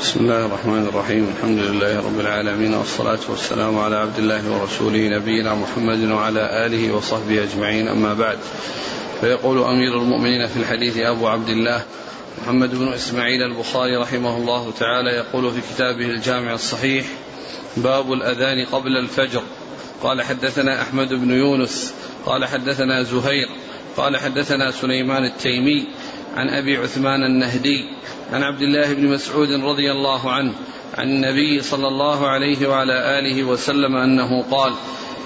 بسم الله الرحمن الرحيم. الحمد لله رب العالمين والصلاة والسلام على عبد الله ورسوله نبينا محمد وعلى آله وصحبه أجمعين. أما بعد فيقول أمير المؤمنين في الحديث أبو عبد الله محمد بن إسماعيل البخاري رحمه الله تعالى يقول في كتابه الجامع الصحيح باب الأذان قبل الفجر. قال حدثنا أحمد بن يونس. قال حدثنا زهير. قال حدثنا سليمان التيمي. عن أبي عثمان النهدي عن عبد الله بن مسعود رضي الله عنه عن النبي صلى الله عليه وعلى آله وسلم أنه قال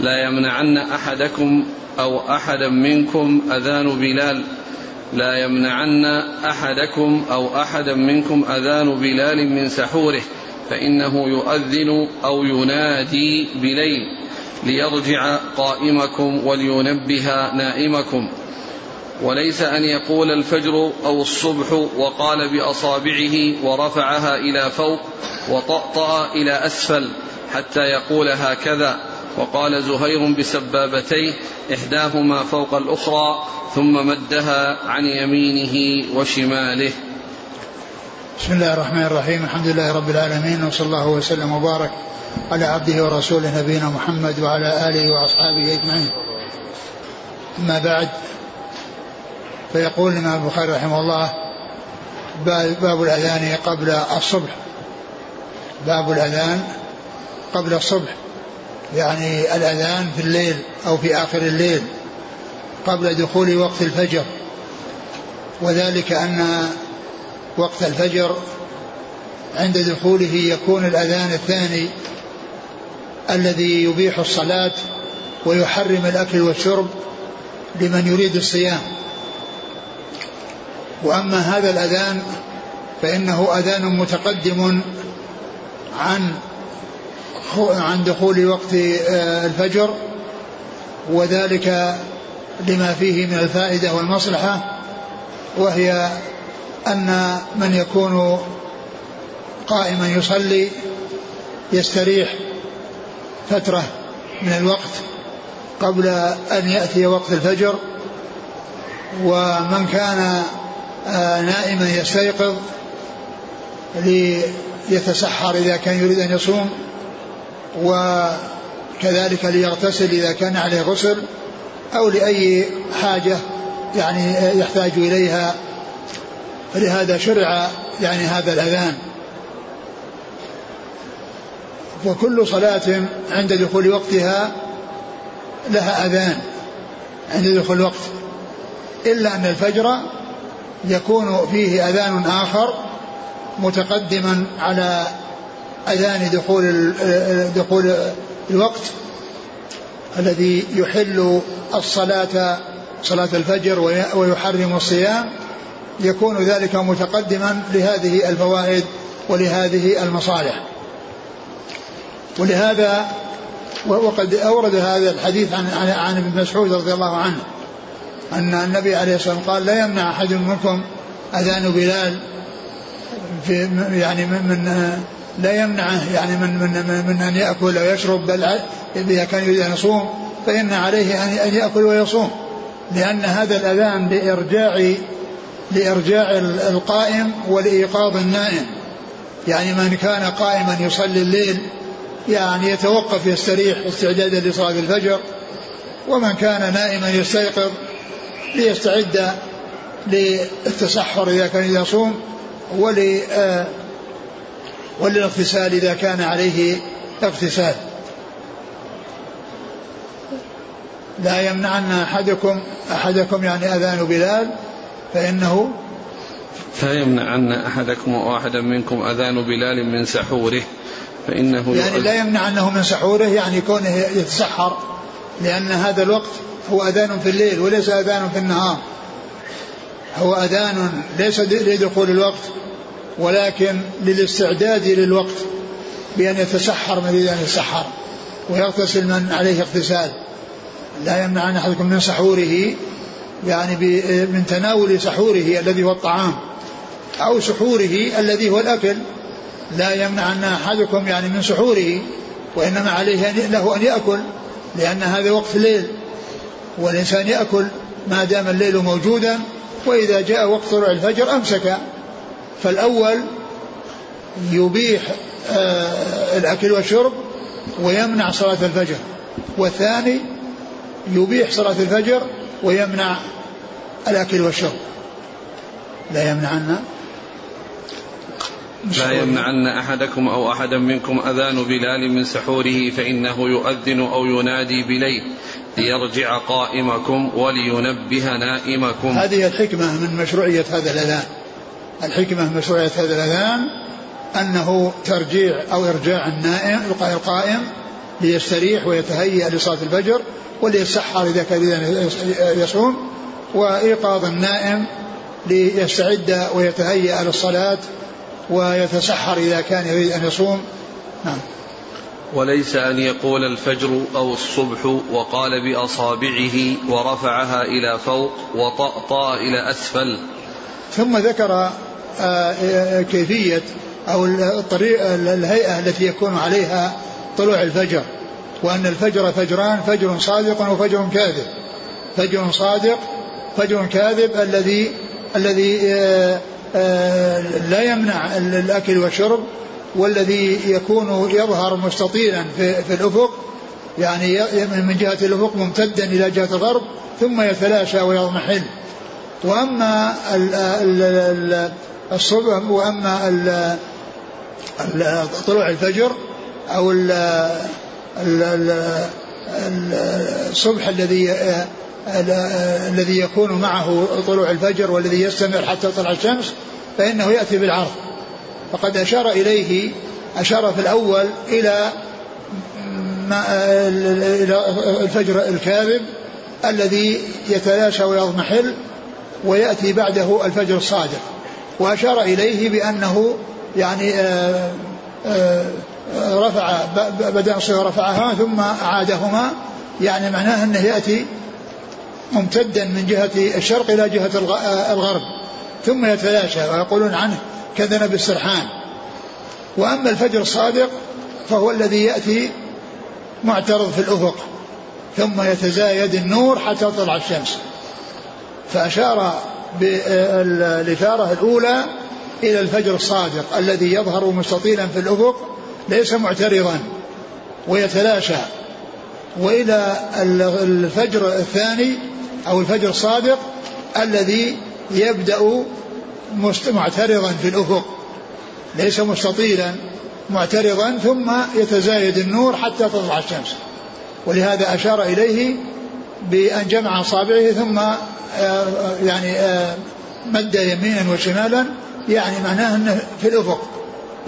لا يمنعن أحدكم أو أحدا منكم أذان بلال لا يمنعن أحدكم أو أحدا منكم أذان بلال من سحوره فإنه يؤذن أو ينادي بليل ليرجع قائمكم ولينبه نائمكم. وليس أن يقول الفجر أو الصبح وقال بأصابعه ورفعها إلى فوق وطأطأ إلى أسفل حتى يقول هكذا. وقال زهير بسبابتيه إحداهما فوق الأخرى ثم مدها عن يمينه وشماله. بسم الله الرحمن الرحيم. الحمد لله رب العالمين وصلى الله وسلم وبارك على عبده ورسوله نبينا محمد وعلى آله وأصحابه أجمعين. أما بعد فيقول الإمام البخاري رحمه الله باب الأذان قبل الصبح. باب الأذان قبل الصبح. يعني الأذان في الليل أو في آخر الليل قبل دخول وقت الفجر. وذلك أن وقت الفجر عند دخوله يكون الأذان الثاني الذي يبيح الصلاة ويحرم الأكل والشرب لمن يريد الصيام. وأما هذا الأذان فإنه أذان متقدم عن عن دخول وقت آه، الفجر وذلك لما فيه من الفائدة والمصلحة وهي أن من يكون قائما يصلي يستريح فترة من الوقت قبل أن يأتي وقت الفجر ومن كان نائما يستيقظ ليتسحر إذا كان يريد أن يصوم وكذلك ليغتسل إذا كان عليه غسل أو لأي حاجة يعني يحتاج إليها. فلهذا شرع يعني هذا الأذان. وكل صلاة عند دخول وقتها لها أذان عند دخول الوقت إلا أن الفجر يكون فيه أذان آخر متقدما على أذان دخول دخول الوقت الذي يحل الصلاة صلاة الفجر ويحرم الصيام. يكون ذلك متقدما لهذه الفوائد ولهذه المصالح. ولهذا وقد أورد هذا الحديث عن عن ابن مسعود رضي الله عنه. أن النبي عليه الصلاة والسلام قال لا يمنع أحد منكم أذان بلال في يعني من, من لا يمنعه يعني من من من أن يأكل ويشرب بل إذا كان يريد أن يصوم فإن عليه أن يأكل ويصوم. لأن هذا الأذان لإرجاع لإرجاع القائم ولإيقاظ النائم. يعني من كان قائما يصلي الليل يعني يتوقف يستريح استعدادا لصلاة الفجر. ومن كان نائما يستيقظ ليستعد للتسحر إذا كان يصوم ول آه، وللاغتسال إذا كان عليه اغتسال. لا يمنعن أحدكم أحدكم يعني أذان بلال فإنه لا يمنعن أحدكم أو أحدا منكم أذان بلال من سحوره فإنه يعني لا يمنعنه من سحوره يعني كونه يتسحر لأن هذا الوقت هو أذان في الليل وليس أذان في النهار. هو أذان ليس لدخول الوقت ولكن للاستعداد للوقت بأن يتسحر من يريد أن يتسحر ويغتسل من عليه اغتسال. لا يمنع أن أحدكم من سحوره يعني من تناول سحوره الذي هو الطعام أو سحوره الذي هو الأكل. لا يمنع أن أحدكم يعني من سحوره وإنما عليه له أن يأكل لأن هذا وقت الليل. والإنسان يأكل ما دام الليل موجودا وإذا جاء وقت طلوع الفجر أمسك. فالأول يبيح آه، الأكل والشرب ويمنع صلاة الفجر. والثاني يبيح صلاة الفجر ويمنع الأكل والشرب. لا يمنعن. لا يمنعن أحدكم أو أحدا منكم أذان بلال من سحوره فإنه يؤذن أو ينادي بليل. ليرجع قائمكم ولينبه نائمكم. هذه الحكمة من مشروعية هذا الأذان. الحكمة من مشروعية هذا الأذان أنه ترجيع أو إرجاع النائم القائم ليستريح ويتهيأ لصلاة الفجر وليتسحر إذا كان يصوم وإيقاظ النائم ليستعد ويتهيأ للصلاة ويتسحر إذا كان يريد أن يصوم. نعم. وليس أن يقول الفجر أو الصبح وقال بأصابعه ورفعها إلى فوق وطأطأ إلى أسفل. ثم ذكر آه، كيفية أو الطريقة الهيئة التي يكون عليها طلوع الفجر وأن الفجر فجران فجر صادق وفجر كاذب. فجر صادق فجر كاذب الذي الذي آه، آه، لا يمنع الأكل والشرب والذي يكون يظهر مستطيلا في, في الأفق يعني من جهة الأفق ممتدا إلى جهة الغرب ثم يتلاشى ويضمحل. وأما الصبح وأما طلوع الفجر أو الصبح الذي الذي يكون معه طلوع الفجر والذي يستمر حتى تطلع الشمس فإنه يأتي بالعرض. فقد أشار إليه أشار في الأول إلى إلى الفجر الكاذب الذي يتلاشى ويضمحل ويأتي بعده الفجر الصادق. وأشار إليه بأنه يعني آآ آآ رفع بدأ رفعها ثم أعادهما. يعني معناه أنه يأتي ممتدا من جهة الشرق إلى جهة الغرب ثم يتلاشى ويقولون عنه. كذنب السرحان. وأما الفجر الصادق فهو الذي يأتي معترض في الأفق ثم يتزايد النور حتى تطلع الشمس. فأشار بالإشارة الأولى إلى الفجر الصادق الذي يظهر مستطيلا في الأفق ليس معترضا ويتلاشى. وإلى الفجر الثاني أو الفجر الصادق الذي يبدأ معترضا في الأفق. ليس مستطيلا معترضا ثم يتزايد النور حتى تطلع الشمس. ولهذا أشار إليه بأن جمع أصابعه ثم آه، يعني آه، مد يمينا وشمالا يعني معناه أنه في الأفق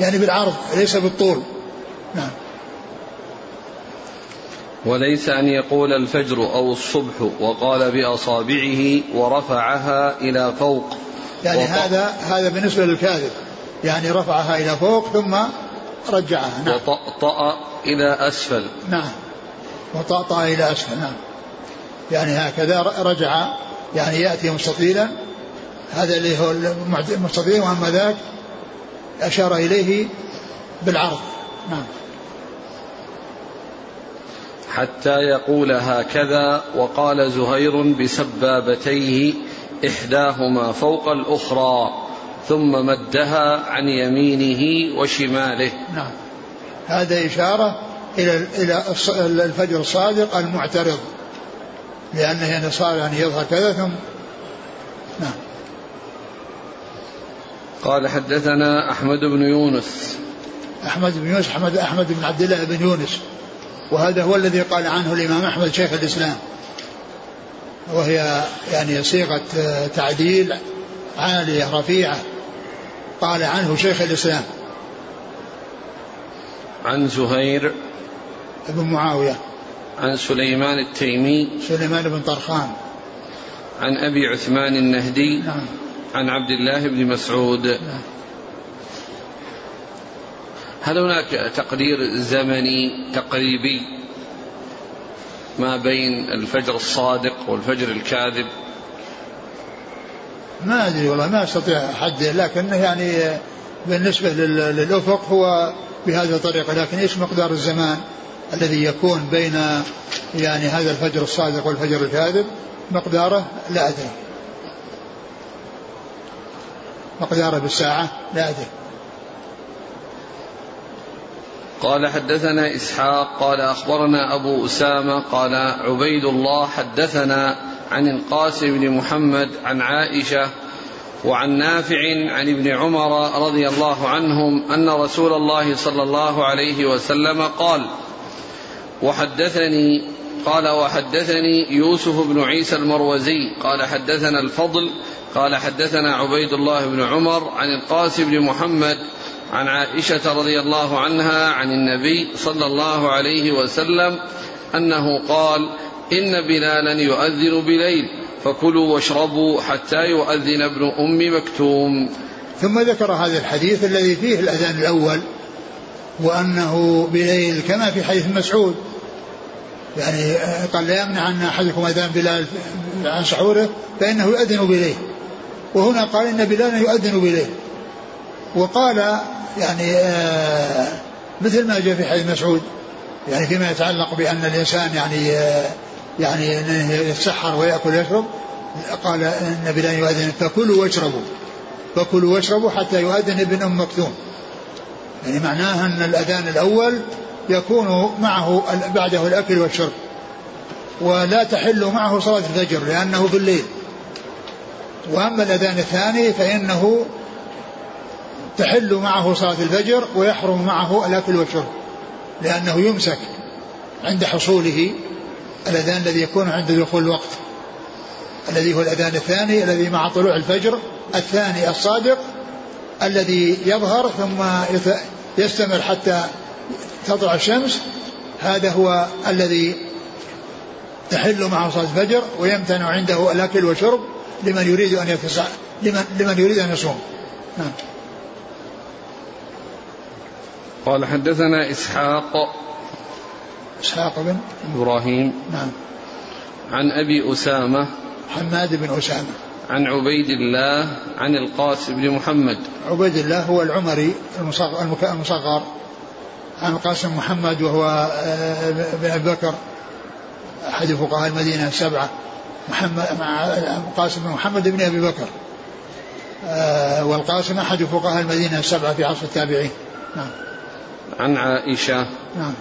يعني بالعرض ليس بالطول نعم. وليس أن يقول الفجر أو الصبح وقال بأصابعه ورفعها إلى فوق. يعني هذا هذا بالنسبة للكاذب. يعني رفعها إلى فوق ثم رجعها. نعم. وطأطأ إلى أسفل. نعم. وطأطأ إلى أسفل. نعم. يعني هكذا رجع. يعني يأتي مستطيلا. هذا اللي هو المستطيل وأما ذاك أشار إليه بالعرض. نعم. حتى يقول هكذا وقال زهير بسبابتيه إحداهما فوق الأخرى ثم مدها عن يمينه وشماله. نعم. هذا إشارة إلى إلى الفجر الصادق المعترض. لأنه يعني صار يعني يظهر كذا ثم نعم. قال حدثنا أحمد بن يونس. أحمد بن يونس أحمد أحمد بن عبد الله بن يونس. وهذا هو الذي قال عنه الإمام أحمد شيخ الإسلام. وهي يعني صيغة تعديل عالية رفيعة. قال عنه شيخ الإسلام. عن زهير بن معاوية. عن سليمان التيمي. سليمان بن طرخان. عن أبي عثمان النهدي. نعم. عن عبد الله بن مسعود. نعم. هل هناك تقدير زمني تقريبي؟ ما بين الفجر الصادق والفجر الكاذب؟ ما أدري والله ما أستطيع أحدد لكنه يعني بالنسبة للأفق هو بهذه الطريقة. لكن إيش مقدار الزمان الذي يكون بين يعني هذا الفجر الصادق والفجر الكاذب؟ مقداره لا أدري. مقداره بالساعة لا أدري. قال حدثنا إسحاق قال أخبرنا أبو أسامة قال عبيد الله حدثنا عن القاسم بن محمد عن عائشة وعن نافع عن ابن عمر رضي الله عنهم أن رسول الله صلى الله عليه وسلم قال وحدثني قال وحدثني يوسف بن عيسى المروزي قال حدثنا الفضل قال حدثنا عبيد الله بن عمر عن القاسم بن محمد عن عائشة رضي الله عنها عن النبي صلى الله عليه وسلم أنه قال إن بلالا يؤذن بليل فكلوا واشربوا حتى يؤذن ابن أم مكتوم. ثم ذكر هذا الحديث الذي فيه الأذان الأول وأنه بليل كما في حديث مسعود. يعني قال لا يمنع أن أحدكم أذان بلال عن سحوره فإنه يؤذن بليل. وهنا قال إن بلالا يؤذن بليل. وقال يعني آه مثل ما جاء في حديث مسعود يعني فيما يتعلق بأن الإنسان يعني آه يعني يتسحر ويأكل ويشرب قال إن بلال يؤذن فكلوا واشربوا فكلوا واشربوا حتى يؤذن ابن أم مكتوم. يعني معناه أن الأذان الأول يكون معه بعده الأكل والشرب ولا تحل معه صلاة الفجر لأنه في الليل. وأما الأذان الثاني فإنه تحل معه صلاة الفجر ويحرم معه الأكل والشرب لأنه يمسك عند حصوله الأذان الذي يكون عند دخول الوقت الذي هو الأذان الثاني الذي مع طلوع الفجر الثاني الصادق الذي يظهر ثم يستمر حتى تطلع الشمس هذا هو الذي تحل معه صلاة الفجر ويمتنع عنده الأكل والشرب لمن يريد أن يتسع لمن, لمن يريد أن يصوم. نعم. قال حدثنا إسحاق إسحاق بن إبراهيم نعم. عن أبي أسامة حماد بن أسامة. عن عبيد الله عن القاسم بن محمد. عبيد الله هو العمري المصغر عن القاسم محمد وهو آه، بن أبي بكر أحد فقهاء المدينة السبعة محمد مع القاسم بن محمد بن أبي بكر. آه، والقاسم أحد فقهاء المدينة السبعة في عصر التابعين. نعم. عن عائشة نعم.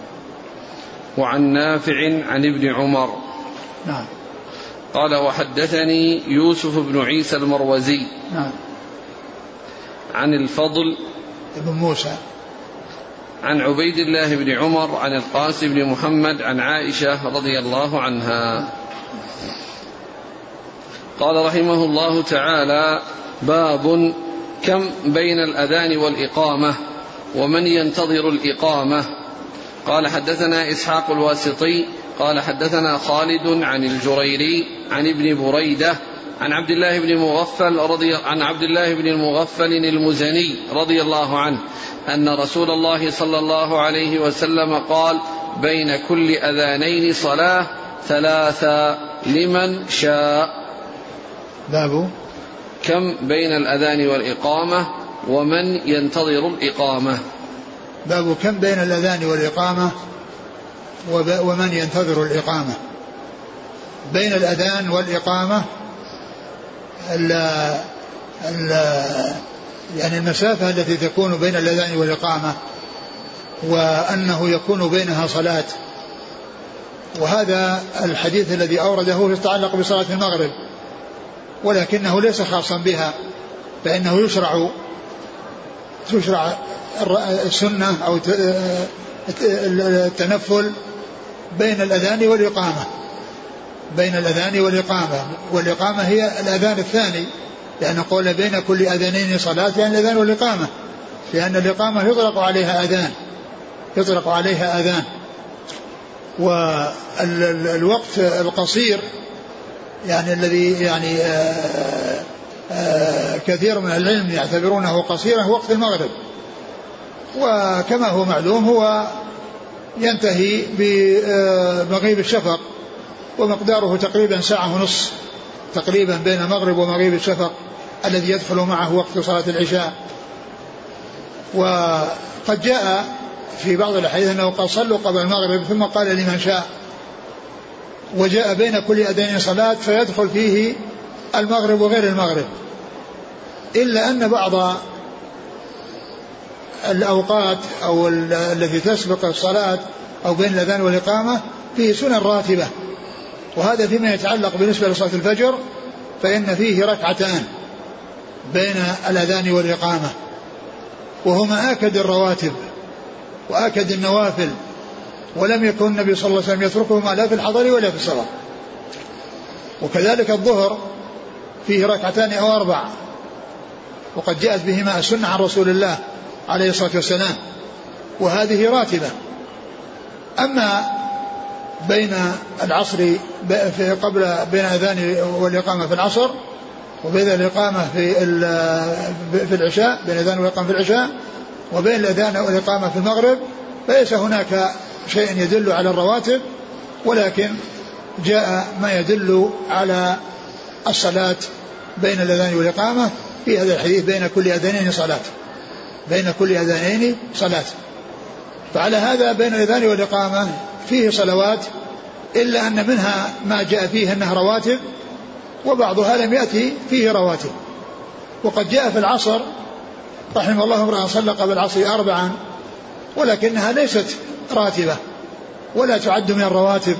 وعن نافع عن ابن عمر. نعم. قال وحدثني يوسف بن عيسى المروزي نعم. عن الفضل ابن موسى. عن عبيد الله بن عمر عن القاسم بن محمد عن عائشة رضي الله عنها. قال رحمه الله تعالى باب كم بين الأذان والإقامة. ومن ينتظر الإقامة؟ قال حدثنا إسحاق الواسطي قال حدثنا خالد عن الجريري عن ابن بريدة عن عبد الله بن المغفل رضي عن عبد الله بن المغفل المزني رضي الله عنه أن رسول الله صلى الله عليه وسلم قال بين كل أذانين صلاة ثلاثا لمن شاء. باب كم بين الأذان والإقامة؟ ومن ينتظر الإقامة. باب كم بين الأذان والإقامة ومن ينتظر الإقامة. بين الأذان والإقامة ال ال يعني المسافة التي تكون بين الأذان والإقامة وأنه يكون بينها صلاة. وهذا الحديث الذي أورده يتعلق بصلاة المغرب ولكنه ليس خاصا بها فإنه يشرع تشرع السنة أو التنفل بين الأذان والإقامة. بين الأذان والإقامة. والإقامة هي الأذان الثاني لأن قول بين كل أذانين صلاة يعني الأذان والإقامة. لأن الإقامة يطلق عليها أذان. يطلق عليها أذان. والوقت القصير يعني الذي يعني آه، كثير من العلم يعتبرونه قصيرا وقت المغرب. وكما هو معلوم هو ينتهي بمغيب الشفق ومقداره تقريبا ساعة ونصف تقريبا بين المغرب ومغيب الشفق الذي يدخل معه وقت صلاة العشاء. وقد جاء في بعض الأحاديث أنه قال صلوا قبل المغرب ثم قال لمن شاء. وجاء بين كل أذان صلاة فيدخل فيه المغرب وغير المغرب. إلا أن بعض الأوقات أو التي تسبق الصلاة أو بين الأذان والإقامة فيه سنن راتبة. وهذا فيما يتعلق بالنسبة لصلاة الفجر فإن فيه ركعتان بين الأذان والإقامة. وهما آكد الرواتب وآكد النوافل ولم يكن النبي صلى الله عليه وسلم يتركهما لا في الحضر ولا في السفر وكذلك الظهر فيه ركعتان أو أربع. وقد جاءت بهما السنة عن رسول الله عليه الصلاة والسلام. وهذه راتبة. أما بين العصر قبل بين الأذان والإقامة في العصر وبين الإقامة في في العشاء بين الأذان والإقامة في العشاء وبين الأذان والإقامة في المغرب فليس هناك شيء يدل على الرواتب ولكن جاء ما يدل على الصلاة بين الأذان والإقامة في هذا الحديث بين كل أذانين صلاة. بين كل أذانين صلاة. فعلى هذا بين الأذان والإقامة فيه صلوات إلا أن منها ما جاء فيه أنها رواتب وبعضها لم يأتي فيه رواتب. وقد جاء في العصر رحمه الله امرأة صلى قبل العصر أربعا ولكنها ليست راتبة ولا تعد من الرواتب.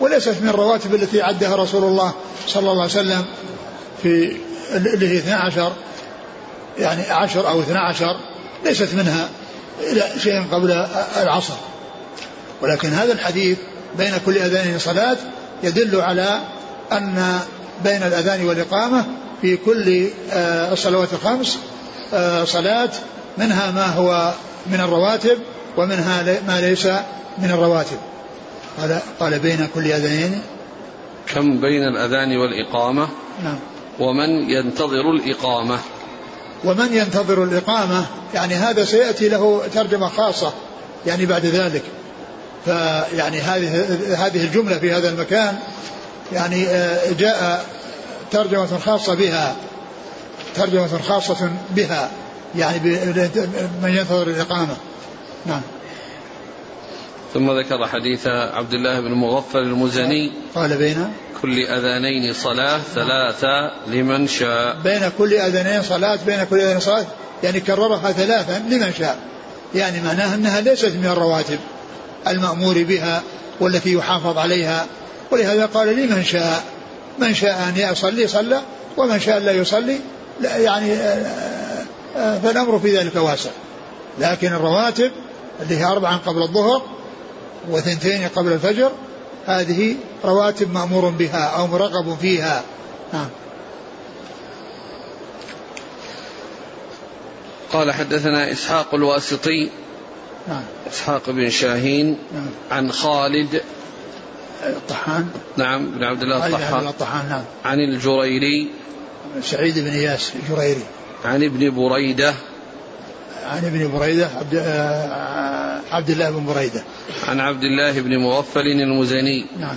وليست من الرواتب التي عدها رسول الله صلى الله عليه وسلم في اللي هي 12 يعني عشر أو 12 ليست منها شيء قبل العصر. ولكن هذا الحديث بين كل أذان صلاة يدل على أن بين الأذان والإقامة في كل آه، الصلوات الخمس آه، صلاة منها ما هو من الرواتب ومنها ما ليس من الرواتب. قال قال بين كل أذانين كم بين الأذان والإقامة؟ نعم. ومن ينتظر الإقامة؟ ومن ينتظر الإقامة؟ يعني هذا سيأتي له ترجمة خاصة يعني بعد ذلك. فيعني هذه هذه الجملة في هذا المكان يعني آه، جاء ترجمة خاصة بها. ترجمة خاصة بها يعني من ينتظر الإقامة. نعم. ثم ذكر حديث عبد الله بن مغفل المزني. قال بين كل أذانين صلاة ثلاثة لمن شاء. بين كل أذانين صلاة بين كل أذانين صلاة. يعني كررها ثلاثا لمن شاء. يعني معناها أنها ليست من الرواتب المأمور بها والتي يحافظ عليها. ولهذا قال لمن شاء. من شاء أن يصلي صلى ومن شاء لا يصلي لا يعني آه، آه، فالأمر في ذلك واسع. لكن الرواتب اللي هي أربعا قبل الظهر وثنتين قبل الفجر هذه رواتب مأمور بها أو مرغب فيها. نعم. قال حدثنا إسحاق الواسطي نعم. إسحاق بن شاهين نعم. عن خالد الطحان. نعم بن عبد الله الطحان. الطحان نعم. عن الجريري. سعيد بن إياس الجريري. عن ابن بريدة. عن ابن بريدة عبد, آه، عبد الله بن بريدة. عن عبد الله بن مغفل المزني. نعم.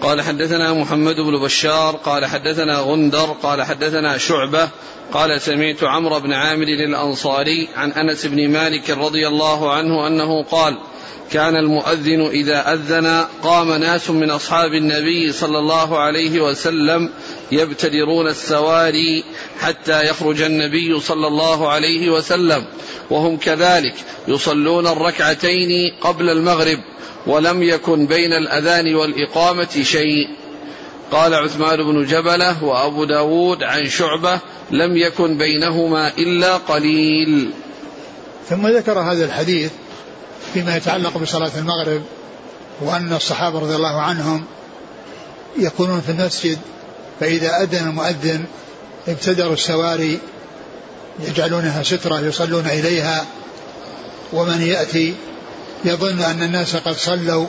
قال حدثنا محمد بن بشار قال حدثنا غندر قال حدثنا شعبة قال سمعت عمرو بن عامر الأنصاري عن أنس بن مالك رضي الله عنه أنه قال كان المؤذن إذا أذن قام ناس من أصحاب النبي صلى الله عليه وسلم يبتدرون السواري حتى يخرج النبي صلى الله عليه وسلم وهم كذلك يصلون الركعتين قبل المغرب ولم يكن بين الأذان والإقامة شيء. قال عثمان بن جبلة وأبو داود عن شعبة لم يكن بينهما إلا قليل. ثم ذكر هذا الحديث فيما يتعلق بصلاة المغرب وأن الصحابة رضي الله عنهم يكونون في المسجد فإذا أذن المؤذن ابتدروا السواري يجعلونها سترة يصلون إليها. ومن يأتي يظن أن الناس قد صلوا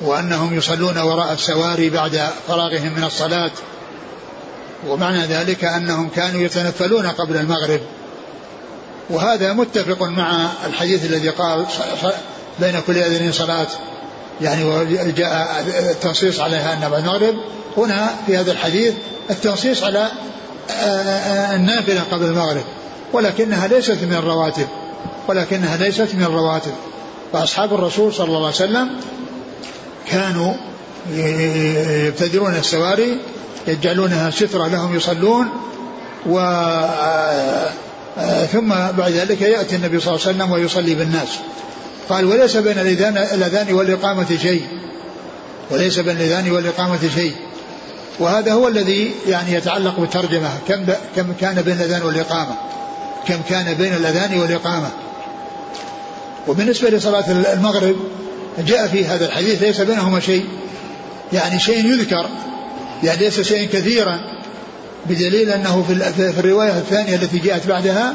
وأنهم يصلون وراء السواري بعد فراغهم من الصلاة. ومعنى ذلك أنهم كانوا يتنفلون قبل المغرب. وهذا متفق مع الحديث الذي قال بين كل أذن صلاة. يعني وجاء التنصيص عليها أن بعد المغرب هنا في هذا الحديث التنصيص على النافلة قبل المغرب ولكنها ليست من الرواتب ولكنها ليست من الرواتب. فأصحاب الرسول صلى الله عليه وسلم كانوا يبتدرون السواري يجعلونها سترة لهم يصلون و ثم بعد ذلك يأتي النبي صلى الله عليه وسلم ويصلي بالناس. قال وليس بين الأذان والإقامة شيء وليس بين الأذان والإقامة شيء. وهذا هو الذي يعني يتعلق بالترجمة. كم كم كان بين الأذان والإقامة. كم كان بين الأذان والإقامة. وبالنسبة لصلاة المغرب جاء في هذا الحديث ليس بينهما شيء. يعني شيء يذكر. يعني ليس شيء كثيرا. بدليل أنه في الرواية الثانية التي جاءت بعدها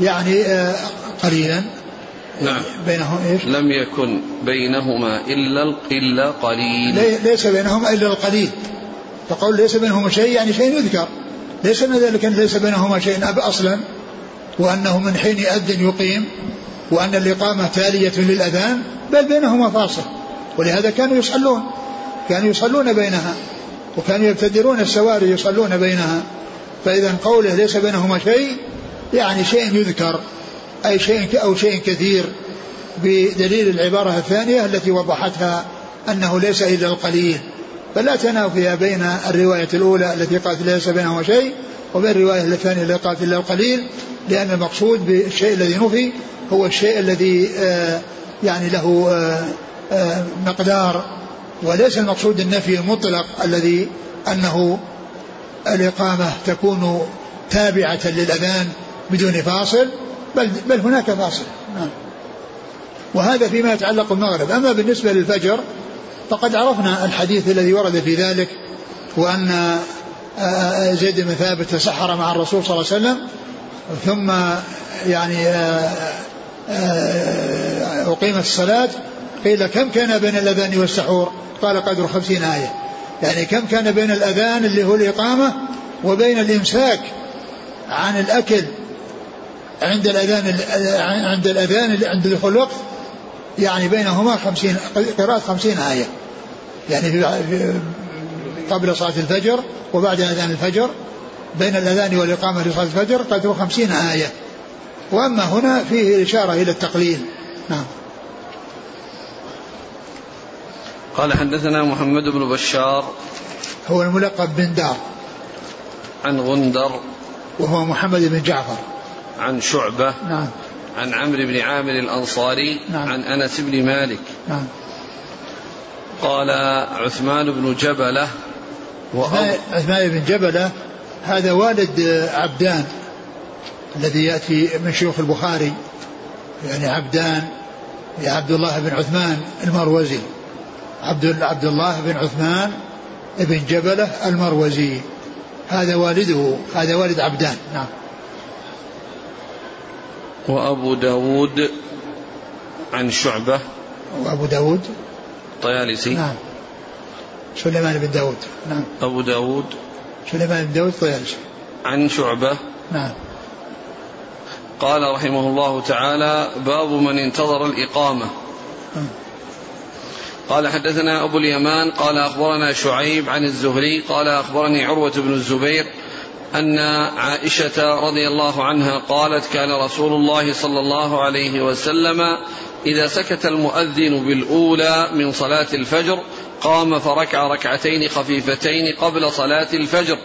يعني آه، قليلا. نعم. بينهم إيش؟ لم يكن بينهما إلا الا قليل. ليس بينهما إلا القليل. فقول ليس بينهما شيء يعني شيء يذكر. ليس من ذلك أن ليس بينهما شيء أب أصلا وأنه من حين يؤذن يقيم وأن الإقامة تالية للأذان بل بينهما فاصل. ولهذا كانوا يصلون كانوا يصلون بينها وكانوا يبتدرون السواري يصلون بينها. فإذا قوله ليس بينهما شيء يعني شيء يذكر أي شيء أو شيء كثير بدليل العبارة الثانية التي وضحتها أنه ليس إلا القليل. فلا تنافي بين الرواية الأولى التي قالت ليس بينهما شيء وبين الرواية الثانية التي قالت إلا القليل لأن المقصود بالشيء الذي نفي هو الشيء الذي آه، يعني له آه، آه، مقدار. وليس المقصود النفي المطلق الذي أنه الإقامة تكون تابعة للأذان بدون فاصل بل, بل هناك فاصل. نعم. وهذا فيما يتعلق بالمغرب. أما بالنسبة للفجر فقد عرفنا الحديث الذي ورد في ذلك وأن زيد بن ثابت تسحر مع الرسول صلى الله عليه وسلم ثم يعني أقيمت الصلاة قيل كم كان بين الأذان والسحور؟ قال قدر خمسين آية. يعني كم كان بين الأذان اللي هو الإقامة وبين الإمساك عن الأكل عند الأذان عند الأذان عند دخول الوقت؟ يعني بينهما خمسين قراءة خمسين آية. يعني في قبل صلاة الفجر وبعد أذان الفجر بين الأذان والإقامة لصلاة الفجر قدر خمسين آية. وأما هنا فيه إشارة إلى التقليل. نعم. قال حدثنا محمد بن بشار هو الملقب بن دار. عن غندر وهو محمد بن جعفر. عن شعبة نعم. عن عمرو بن عامر الأنصاري نعم. عن أنس بن مالك. نعم. قال عثمان بن جبلة عثمان بن جبلة هذا والد عبدان الذي يأتي من شيوخ البخاري يعني عبدان يا عبد الله بن عثمان المروزي. عبد عبد الله بن عثمان بن جبلة المروزي. هذا والده هذا والد عبدان. نعم. وأبو داود عن شعبة. وأبو داود. طيالسي. نعم. سليمان بن داود. نعم. أبو داود. سليمان بن داود طيالسي. عن شعبة. نعم. قال رحمه الله تعالى باب من انتظر الإقامة. نعم. قال حدثنا أبو اليمان. قال أخبرنا شعيب عن الزهري. قال أخبرني عروة بن الزبير. أن عائشة رضي الله عنها قالت كان رسول الله صلى الله عليه وسلم إذا سكت المؤذن بالأولى من صلاة الفجر قام فركع ركعتين خفيفتين قبل صلاة الفجر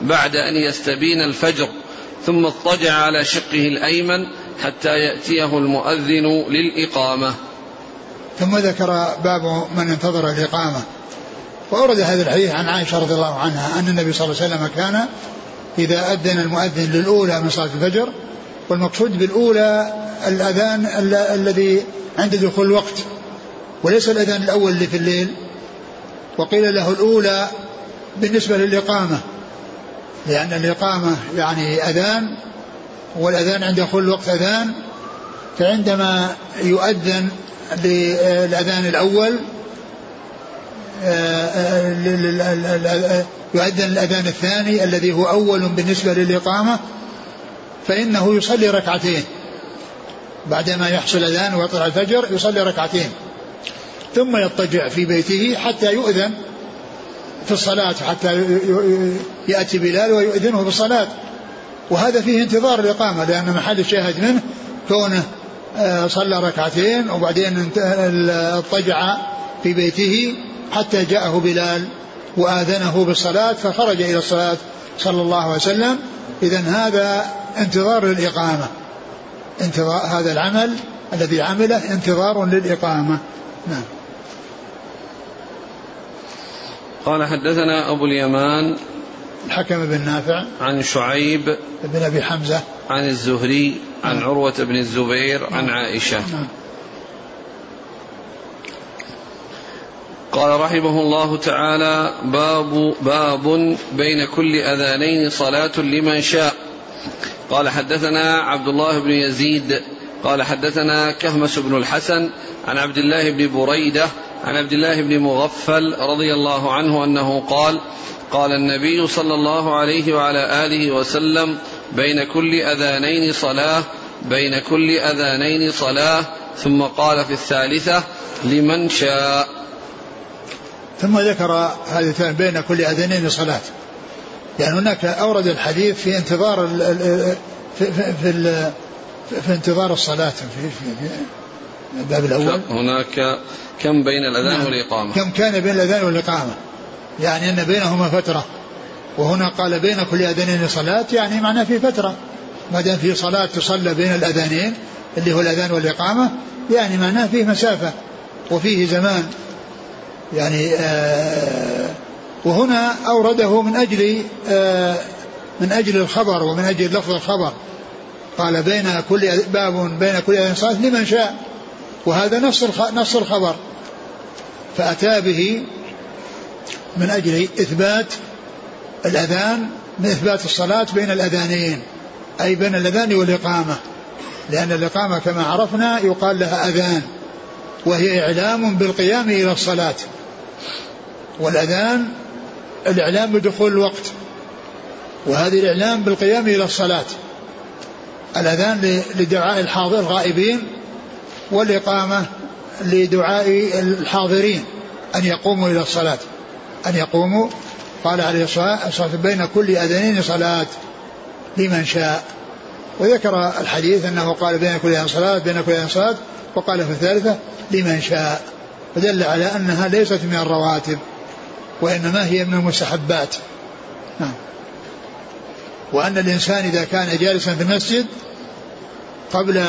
بعد أن يستبين الفجر ثم اضطجع على شقه الأيمن حتى يأتيه المؤذن للإقامة. ثم ذكر باب من انتظر الإقامة. وأورد هذا الحديث عن عائشة رضي الله عنها أن النبي صلى الله عليه وسلم كان إذا أذن المؤذن للأولى من صلاة الفجر والمقصود بالأولى الأذان الذي عند دخول الوقت وليس الأذان الأول اللي في الليل. وقيل له الأولى بالنسبة للإقامة لأن الإقامة يعني أذان والأذان عند دخول الوقت أذان. فعندما يؤذن للأذان الأول يؤذن الأذان الثاني الذي هو أول بالنسبة للإقامة فإنه يصلي ركعتين. بعدما يحصل الأذان ويطلع الفجر يصلي ركعتين. ثم يضطجع في بيته حتى يؤذن في الصلاة حتى يأتي بلال ويؤذنه في الصلاة. وهذا فيه انتظار الإقامة لأن محل الشاهد منه كونه آه، صلى ركعتين وبعدين اضطجع في بيته حتى جاءه بلال وآذنه بالصلاة فخرج إلى الصلاة صلى الله عليه وسلم إذا هذا انتظار للإقامة انتظار هذا العمل الذي عمله انتظار للإقامة نعم قال حدثنا أبو اليمان الحكم بن نافع عن شعيب بن أبي حمزة عن الزهري عن نعم. عروة بن الزبير عن نعم. عائشة نعم. قال رحمه الله تعالى باب باب بين كل أذانين صلاة لمن شاء. قال حدثنا عبد الله بن يزيد. قال حدثنا كهمس بن الحسن عن عبد الله بن بريدة عن عبد الله بن مغفل رضي الله عنه أنه قال قال النبي صلى الله عليه وعلى آله وسلم بين كل أذانين صلاة بين كل أذانين صلاة. ثم قال في الثالثة لمن شاء. ثم ذكر هذه بين كل اذانين صلاه يعني هناك أورد الحديث في انتظار ال في, في, في, في انتظار الصلاة في, في, في الباب الأول. هناك كم بين الأذان نعم. والإقامة؟ كم كان بين الأذان والإقامة؟ يعني إن بينهما فترة. وهنا قال بين كل اذانين صلاه يعني معناه في فترة. ما دام في صلاة تصلى بين الأذانين اللي هو الأذان والإقامة يعني معناه فيه مسافة. وفيه زمان. يعني آه وهنا أورده من أجل آه من أجل الخبر ومن أجل لفظ الخبر. قال بين كل باب بين كل إنصاف لمن شاء. وهذا نص نص الخبر. فأتى به من أجل إثبات الأذان من إثبات الصلاة بين الأذانين أي بين الأذان والإقامة. لأن الإقامة كما عرفنا يقال لها أذان وهي إعلام بالقيام إلى الصلاة. والأذان الإعلام بدخول الوقت وهذه الإعلام بالقيام إلى الصلاة. الأذان لدعاء الحاضر الغائبين والإقامة لدعاء الحاضرين أن يقوموا إلى الصلاة. أن يقوموا قال عليه الصلاة والسلام بين كل أذانين صلاة لمن شاء. وذكر الحديث أنه قال بين كل أذان صلاة بين كل أذان صلاة وقال في الثالثة لمن شاء. فدل على أنها ليست من الرواتب وإنما هي من المستحبات. نعم. وأن الإنسان إذا كان جالسا في المسجد قبل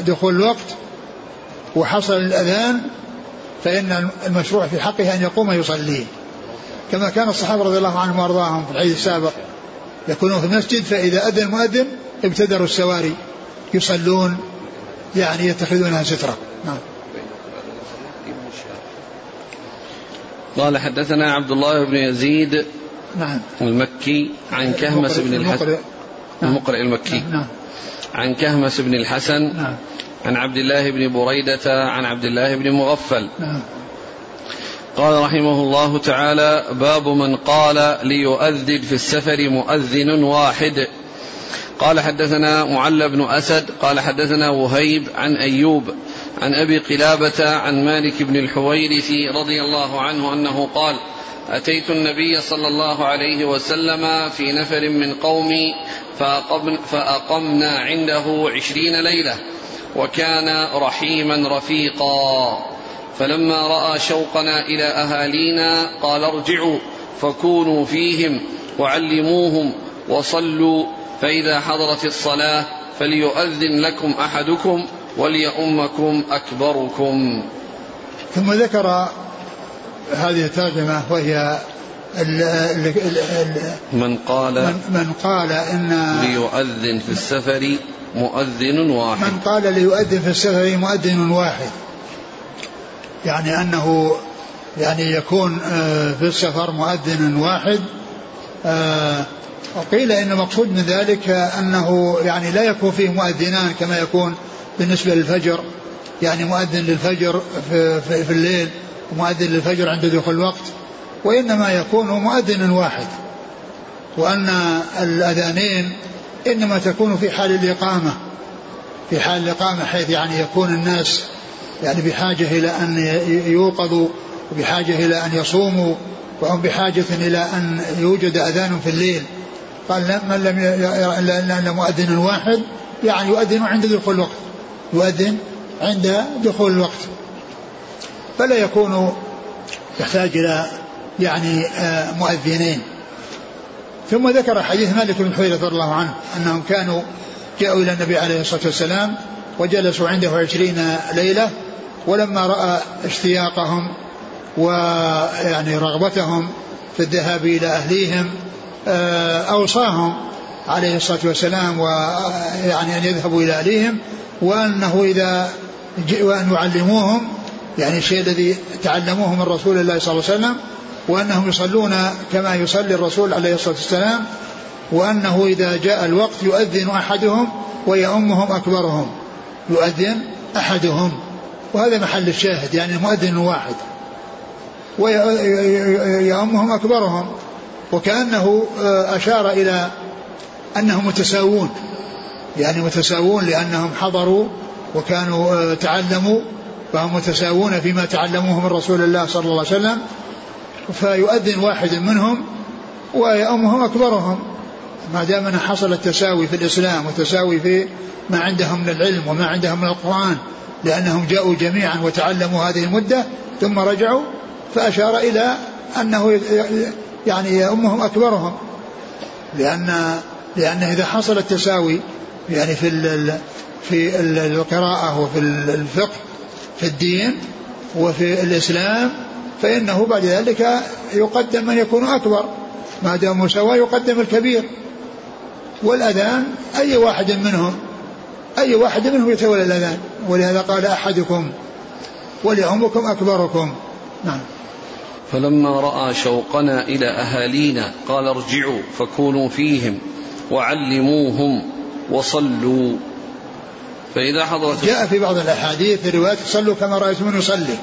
دخول الوقت وحصل الأذان فإن المشروع في حقه أن يقوم يصلي. كما كان الصحابة رضي الله عنهم وأرضاهم في الحديث السابق يكونون في المسجد فإذا أذن المؤذن ابتدروا السواري يصلون يعني يتخذونها سترة. نعم. قال حدثنا عبد الله بن يزيد نعم. المكي عن كهمس بن الحسن نعم. المقرئ المكي. نعم. نعم. عن كهمس بن الحسن نعم. عن عبد الله بن بريدة عن عبد الله بن مغفل. نعم. قال رحمه الله تعالى باب من قال ليؤذن في السفر مؤذن واحد. قال حدثنا معل بن أسد قال حدثنا وهيب عن أيوب عن أبي قلابة عن مالك بن الحويرث رضي الله عنه أنه قال أتيت النبي صلى الله عليه وسلم في نفر من قومي فأقمنا عنده عشرين ليلة وكان رحيما رفيقا. فلما رأى شوقنا إلى أهالينا قال ارجعوا فكونوا فيهم وعلموهم وصلوا فإذا حضرت الصلاة فليؤذن لكم أحدكم وليؤمكم أكبركم. ثم ذكر هذه الترجمة وهي ال ال ال من قال من, من قال إن ليؤذن في السفر مؤذن واحد. من قال ليؤذن في السفر مؤذن واحد. يعني أنه يعني يكون آه، في السفر مؤذن واحد. آه، وقيل إن المقصود من ذلك أنه يعني لا يكون فيه مؤذنان كما يكون بالنسبة للفجر يعني مؤذن للفجر في, في, في الليل ومؤذن للفجر عند دخول الوقت وإنما يكون مؤذن واحد وأن الأذانين إنما تكون في حال الإقامة في حال الإقامة حيث يعني يكون الناس يعني بحاجة إلى أن يوقظوا وبحاجة إلى أن يصوموا وهم بحاجة إلى أن يوجد أذان في الليل. قال من لم يرى إلا مؤذن واحد يعني يؤذن عند دخول الوقت. يؤذن عند دخول الوقت. فلا يكون يحتاج إلى يعني آه، مؤذنين. ثم ذكر حديث مالك بن حويرة رضي الله عنه أنهم كانوا جاءوا إلى النبي عليه الصلاة والسلام وجلسوا عنده عشرين ليلة ولما رأى اشتياقهم ويعني رغبتهم في الذهاب إلى أهليهم آه، أوصاهم عليه الصلاة والسلام ويعني أن يذهبوا إلى أهليهم. وأنه إذا وأن يعلموهم يعني الشيء الذي تعلموه من رسول الله صلى الله عليه وسلم وأنهم يصلون كما يصلي الرسول عليه الصلاة والسلام وأنه إذا جاء الوقت يؤذن أحدهم ويؤمهم أكبرهم. يؤذن أحدهم. وهذا محل الشاهد يعني مؤذن واحد. ويؤمهم أكبرهم. وكأنه آه، أشار إلى أنهم متساوون. يعني متساوون لأنهم حضروا وكانوا آه، تعلموا فهم متساوون فيما تعلموه من رسول الله صلى الله عليه وسلم فيؤذن واحد منهم ويؤمهم أكبرهم. ما دام أن حصل التساوي في الإسلام وتساوي في ما عندهم من العلم وما عندهم من القرآن لأنهم جاءوا جميعا وتعلموا هذه المدة ثم رجعوا فأشار إلى أنه يعني يؤمهم أكبرهم. لأن لأن إذا حصل التساوي يعني في في القراءة وفي الفقه في الدين وفي الإسلام فإنه بعد ذلك يقدم من يكون أكبر. ما دام مساواة يقدم الكبير. والأذان أي واحد منهم أي واحد منهم يتولى الأذان. ولهذا قال أحدكم ولأمكم أكبركم. نعم. فلما رأى شوقنا إلى أهالينا قال ارجعوا فكونوا فيهم وعلموهم. وصلوا. فإذا حضرت جاء في بعض الأحاديث في روايات صلوا كما رأيتموني يصلي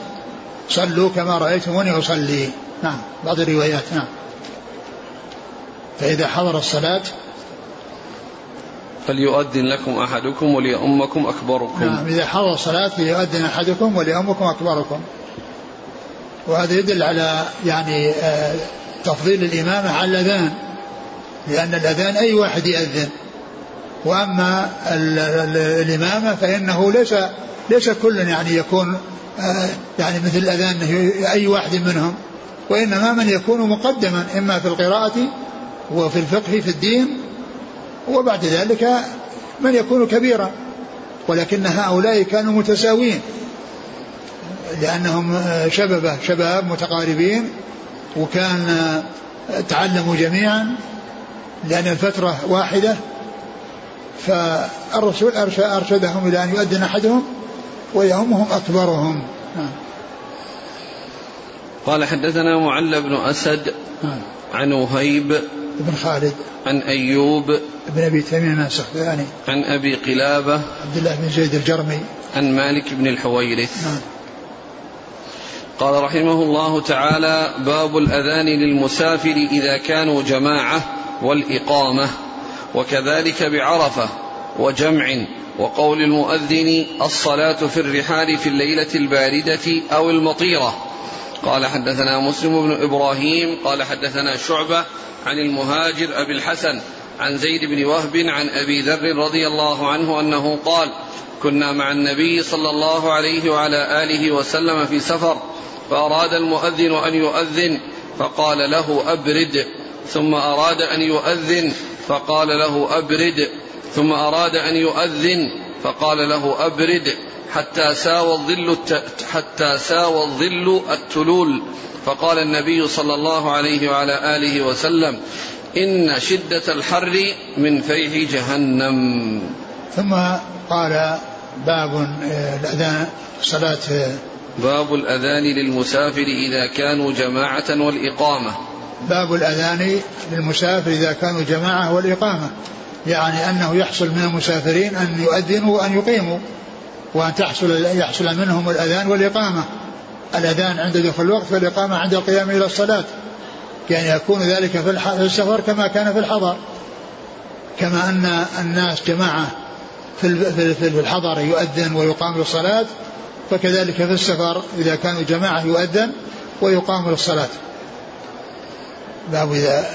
صلوا كما رأيتموني أصلي. نعم بعض الروايات نعم. فإذا حضر الصلاة فليؤذن لكم أحدكم وليؤمكم أكبركم. نعم إذا حضر الصلاة فليؤذن أحدكم وليؤمكم أكبركم. وهذا يدل على يعني آه، تفضيل الإمامة على الأذان. لأن الأذان أي واحد يأذن. وأما الإمامة فإنه ليس ليس كل يعني يكون آه، يعني مثل الأذان أي واحد منهم. وإنما من يكون مقدما إما في القراءة وفي الفقه في الدين وبعد ذلك من يكون كبيرا. ولكن هؤلاء كانوا متساوين لأنهم آه، شببة شباب متقاربين وكان آه، تعلموا جميعا لأن الفترة واحدة فالرسول أرشدهم إلى أن يؤذن أحدهم ويهمهم أكبرهم. نعم. قال حدثنا معل بن أسد نعم. عن وهيب بن خالد. عن أيوب بن أبي تميم السختياني عن أبي قلابة عبد الله بن زيد الجرمي. عن مالك بن الحويرث. نعم. قال رحمه الله تعالى باب الأذان للمسافر إذا كانوا جماعة والإقامة. وكذلك بعرفة وجمع وقول المؤذن الصلاة في الرحال في الليلة الباردة أو المطيرة. قال حدثنا مسلم بن إبراهيم قال حدثنا شعبة عن المهاجر أبي الحسن عن زيد بن وهب عن أبي ذر رضي الله عنه أنه قال كنا مع النبي صلى الله عليه وعلى آله وسلم في سفر فأراد المؤذن أن يؤذن فقال له أبرد ثم أراد أن يؤذن فقال له أبرد. ثم أراد أن يؤذن فقال له أبرد. حتى ساوى الظل حتى ساوى الظل التلول. فقال النبي صلى الله عليه وعلى آله وسلم إن شدة الحر من فيح جهنم. ثم قال باب آه، الأذان صلاة. باب الأذان للمسافر إذا كانوا جماعة والإقامة. باب الأذان للمسافر إذا كانوا جماعة والإقامة. يعني أنه يحصل من المسافرين أن يؤذنوا وأن يقيموا وأن تحصل يحصل منهم الأذان والإقامة. الأذان عند دخول الوقت والإقامة عند القيام إلى الصلاة. يعني يكون ذلك في السفر كما كان في الحضر. كما أن الناس جماعة في الحضر يؤذن ويقام للصلاة فكذلك في السفر إذا كانوا جماعة يؤذن ويقام للصلاة. باب إذا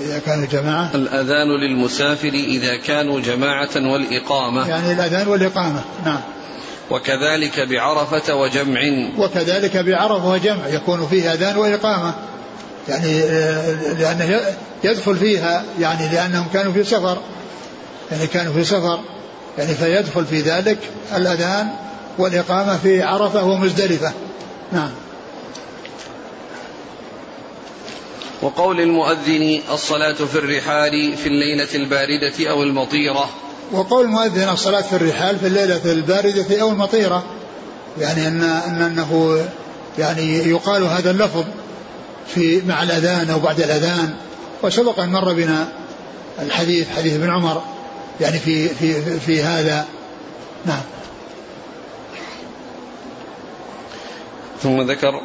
إذا كانوا جماعة. الأذان للمسافر إذا كانوا جماعة والإقامة. يعني الأذان والإقامة نعم. وكذلك بعرفة وجمع. وكذلك بعرفة وجمع يكون فيه أذان وإقامة. يعني آه، لأنه يدخل فيها يعني لأنهم كانوا في سفر. يعني كانوا في سفر. يعني فيدخل في ذلك الأذان والإقامة في عرفة ومزدلفة. نعم. وقول المؤذن الصلاة في الرحال في الليلة الباردة أو المطيرة. وقول المؤذن الصلاة في الرحال في الليلة الباردة أو المطيرة. يعني أن أن أنه يعني يقال هذا اللفظ في مع الأذان أو بعد الأذان. وسبق أن مر بنا الحديث حديث ابن عمر يعني في في في هذا. نعم. ثم ذكر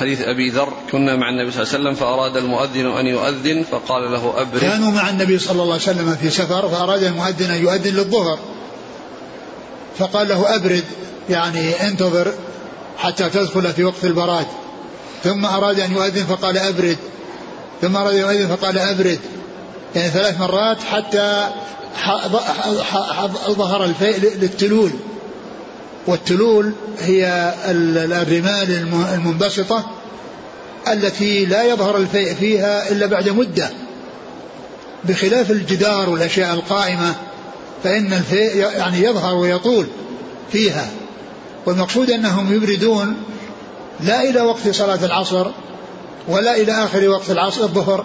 حديث أبي ذر كنا مع النبي صلى الله عليه وسلم فأراد المؤذن أن يؤذن فقال له أبرد كانوا مع النبي صلى الله عليه وسلم في سفر فأراد المؤذن أن يؤذن للظهر. فقال له أبرد يعني انتظر حتى تدخل في وقت البراد. ثم أراد أن يؤذن فقال أبرد. ثم أراد أن يؤذن فقال أبرد. يعني ثلاث مرات حتى ظهر الفيء للتلول. والتلول هي الرمال المنبسطة التي لا يظهر الفيء فيها إلا بعد مدة. بخلاف الجدار والأشياء القائمة فإن الفيء يعني يظهر ويطول فيها. والمقصود أنهم يبردون لا إلى وقت صلاة العصر ولا إلى آخر وقت العصر الظهر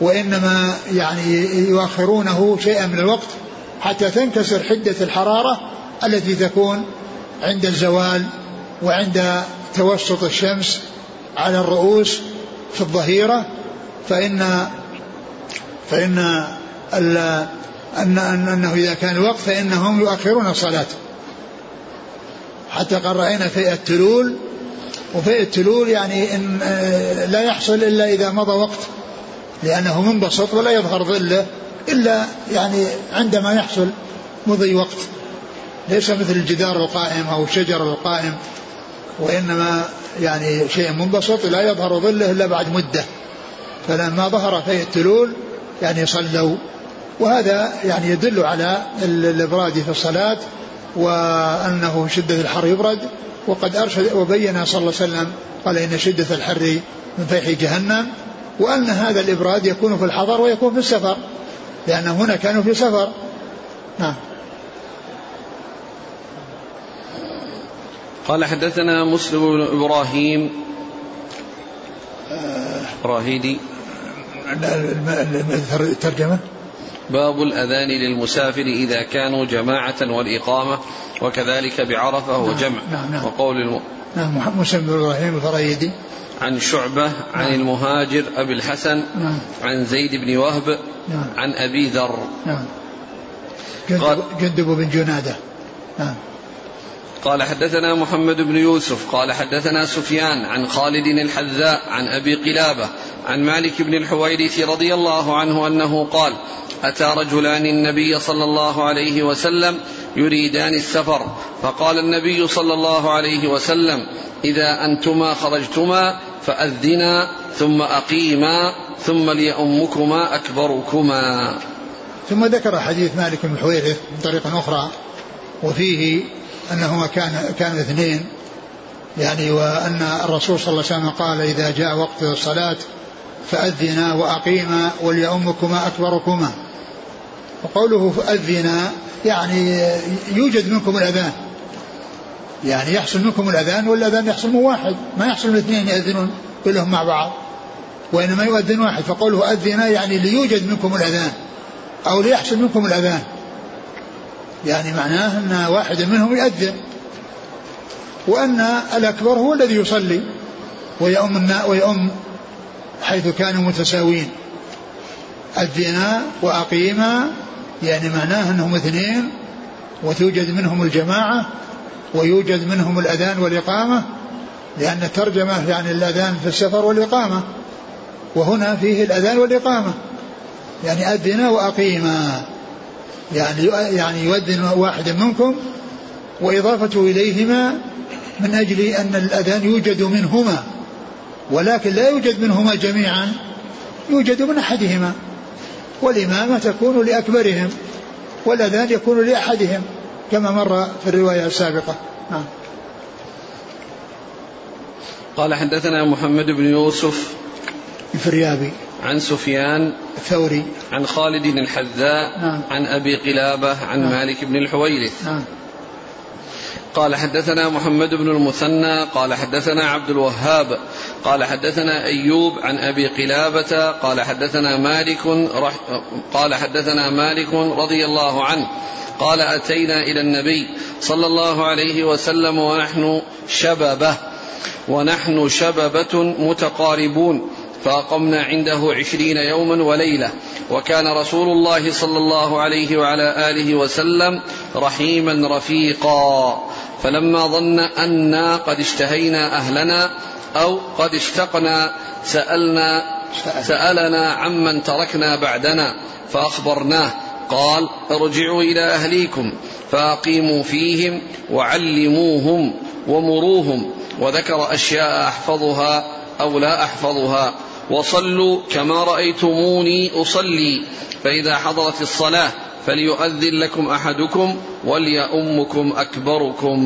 وإنما يعني يؤخرونه شيئا من الوقت حتى تنكسر حدة الحرارة التي تكون عند الزوال وعند توسط الشمس على الرؤوس في الظهيرة فإن فإن أن أن أنه إذا كان الوقت فإنهم يؤخرون الصلاة. حتى قد رأينا في التلول وفي التلول يعني إن لا يحصل إلا إذا مضى وقت لأنه منبسط ولا يظهر ظله إلا يعني عندما يحصل مضي وقت. ليس مثل الجدار القائم أو الشجر القائم وإنما يعني شيء منبسط لا يظهر ظله إلا بعد مدة. فلما ظهر في التلول يعني صلوا. وهذا يعني يدل على الإبراد في الصلاة وأنه شدة الحر يبرد. وقد أرشد وبين صلى الله عليه وسلم قال إن شدة الحر من فيح جهنم وأن هذا الإبراد يكون في الحضر ويكون في السفر لأن هنا كانوا في سفر. نعم. قال حدثنا مسلم بن إبراهيم راهيدي الترجمة باب الأذان للمسافر إذا كانوا جماعة والإقامة وكذلك بعرفة وجمع. نعم نعم. وقول الم... نعم مسلم بن إبراهيم الفرايدي عن شعبة عن نعم. المهاجر أبي الحسن نعم. عن زيد بن وهب نعم. عن أبي ذر. نعم. جندب, جندب بن جنادة. نعم. قال حدثنا محمد بن يوسف قال حدثنا سفيان عن خالد الحذاء عن أبي قلابة عن مالك بن الحويرث رضي الله عنه أنه قال أتى رجلان النبي صلى الله عليه وسلم يريدان السفر فقال النبي صلى الله عليه وسلم إذا أنتما خرجتما فأذنا ثم أقيما ثم ليؤمكما أكبركما. ثم ذكر حديث مالك بن الحويرث من طريق أخرى وفيه أنهما كان كانوا اثنين. يعني وأن الرسول صلى الله عليه وسلم قال إذا جاء وقت الصلاة فأذنا وأقيما وليؤمكما أكبركما. وقوله فأذنا يعني يوجد منكم الأذان. يعني يحصل منكم الأذان والأذان يحصل من واحد. ما يحصل من اثنين يأذنون كلهم مع بعض. وإنما يؤذن واحد. فقوله أذنا يعني ليوجد منكم الأذان أو ليحصل منكم الأذان. يعني معناه أن واحد منهم يؤذن وأن الأكبر هو الذي يصلي ويؤم ويؤم حيث كانوا متساوين. أذنا وأقيما يعني معناه أنهم اثنين وتوجد منهم الجماعة ويوجد منهم الأذان والإقامة لأن الترجمة يعني الأذان في السفر والإقامة وهنا فيه الأذان والإقامة. يعني أذنا وأقيما يعني يعني يؤذن واحد منكم وإضافته إليهما من أجل أن الأذان يوجد منهما ولكن لا يوجد منهما جميعا يوجد من أحدهما والإمامة تكون لأكبرهم والأذان يكون لأحدهم كما مر في الرواية السابقة. نعم. قال حدثنا محمد بن يوسف. الفريابي عن سفيان الثوري. عن خالد الحذاء نعم. عن أبي قلابة عن نعم. مالك بن الحويرث. نعم. قال حدثنا محمد بن المثنى قال حدثنا عبد الوهاب قال حدثنا أيوب عن أبي قلابة قال حدثنا مالك رح قال حدثنا مالك رضي الله عنه قال أتينا إلى النبي صلى الله عليه وسلم ونحن شببة ونحن شببة متقاربون. فأقمنا عنده عشرين يوما وليلة. وكان رسول الله صلى الله عليه وعلى آله وسلم رحيما رفيقا. فلما ظن أنا قد اشتهينا أهلنا أو قد اشتقنا سألنا سألنا عمن تركنا بعدنا فأخبرناه. قال ارجعوا إلى أهليكم فأقيموا فيهم وعلموهم ومروهم وذكر أشياء أحفظها أو لا أحفظها. وصلوا كما رأيتموني أصلي فإذا حضرت الصلاة فليؤذن لكم أحدكم وليؤمكم أكبركم.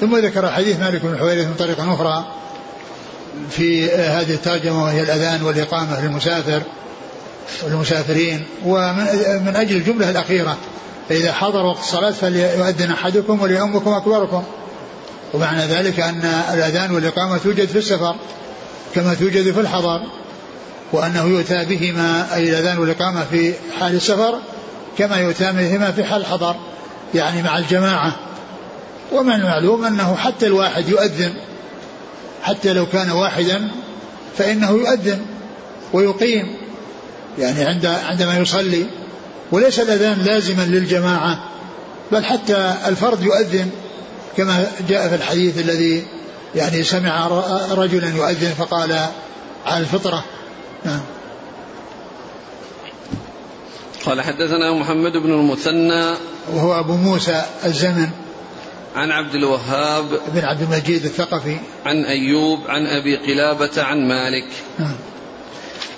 ثم ذكر حديث مالك بن حويرث من طريق أخرى في هذه الترجمة وهي الأذان والإقامة للمسافر والمسافرين ومن أجل الجملة الأخيرة فإذا حضر وقت الصلاة فليؤذن أحدكم وليؤمكم أكبركم. ومعنى ذلك أن الأذان والإقامة توجد في السفر كما توجد في الحضر. وأنه يؤتى بهما أي الأذان والإقامة في حال السفر كما يؤتى بهما في حال الحضر يعني مع الجماعة. ومن المعلوم أنه حتى الواحد يؤذن. حتى لو كان واحدا فإنه يؤذن ويقيم يعني عند عندما يصلي. وليس الأذان لازما للجماعة بل حتى الفرد يؤذن كما جاء في الحديث الذي يعني سمع رجلا يؤذن فقال على الفطرة. نعم. قال حدثنا محمد بن المثنى. وهو أبو موسى الزمن. عن عبد الوهاب. بن عبد المجيد الثقفي. عن أيوب عن أبي قلابة عن مالك. نعم.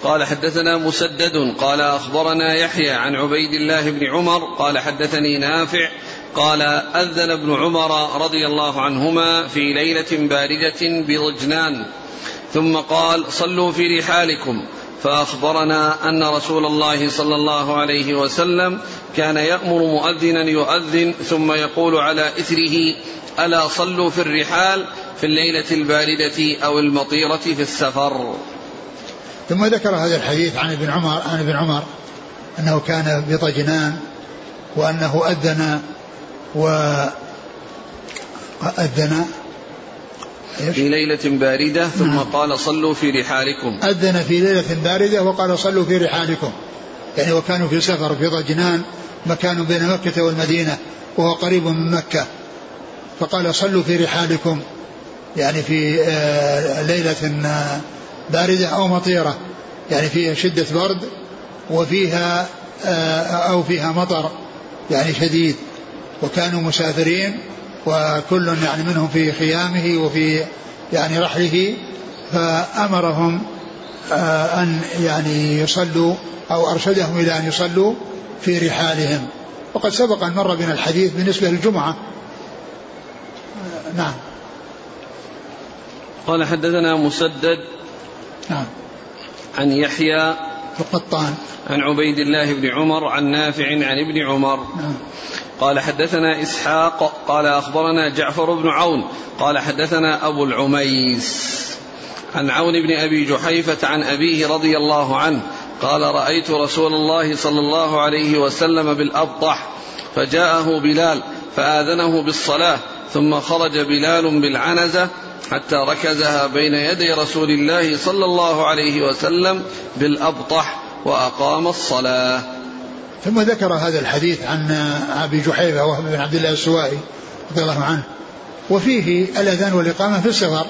قال حدثنا مسدد. قال أخبرنا يحيى عن عبيد الله بن عمر. قال حدثني نافع. قال أذن ابن عمر رضي الله عنهما في ليلة باردة بضجنان. ثم قال صلوا في رحالكم. فأخبرنا أن رسول الله صلى الله عليه وسلم كان يأمر مؤذنا يؤذن ثم يقول على إثره ألا صلوا في الرحال في الليلة الباردة أو المطيرة في السفر. ثم ذكر هذا الحديث عن ابن عمر عن ابن عمر أنه كان بطجنان وأنه أذن و أذن في ليلة باردة ثم نعم. قال صلوا في رحالكم. أذن في ليلة باردة وقال صلوا في رحالكم. يعني وكانوا في سفر في ضجنان مكان بين مكة والمدينة وهو قريب من مكة. فقال صلوا في رحالكم. يعني في آه، ليلة آه، باردة أو مطيرة. يعني فيها شدة برد وفيها آه، أو فيها مطر. يعني شديد. وكانوا مسافرين وكل يعني منهم في خيامه وفي يعني رحله فأمرهم آه، أن يعني يصلوا أو أرشدهم إلى أن يصلوا في رحالهم. وقد سبق أن مر بنا الحديث بالنسبة للجمعة. آه، نعم. قال حدثنا مسدد نعم. عن يحيى القطان. عن عبيد الله بن عمر عن نافع عن ابن عمر. نعم. قال حدثنا إسحاق قال أخبرنا جعفر بن عون قال حدثنا أبو العميس. عن عون بن أبي جحيفة عن أبيه رضي الله عنه قال رأيت رسول الله صلى الله عليه وسلم بالأبطح فجاءه بلال فآذنه بالصلاة ثم خرج بلال بالعنزة حتى ركزها بين يدي رسول الله صلى الله عليه وسلم بالأبطح وأقام الصلاة. ثم ذكر هذا الحديث عن أبي جحيفة وهو بن عبد الله السوائي رضي الله عنه. وفيه الأذان والإقامة في السفر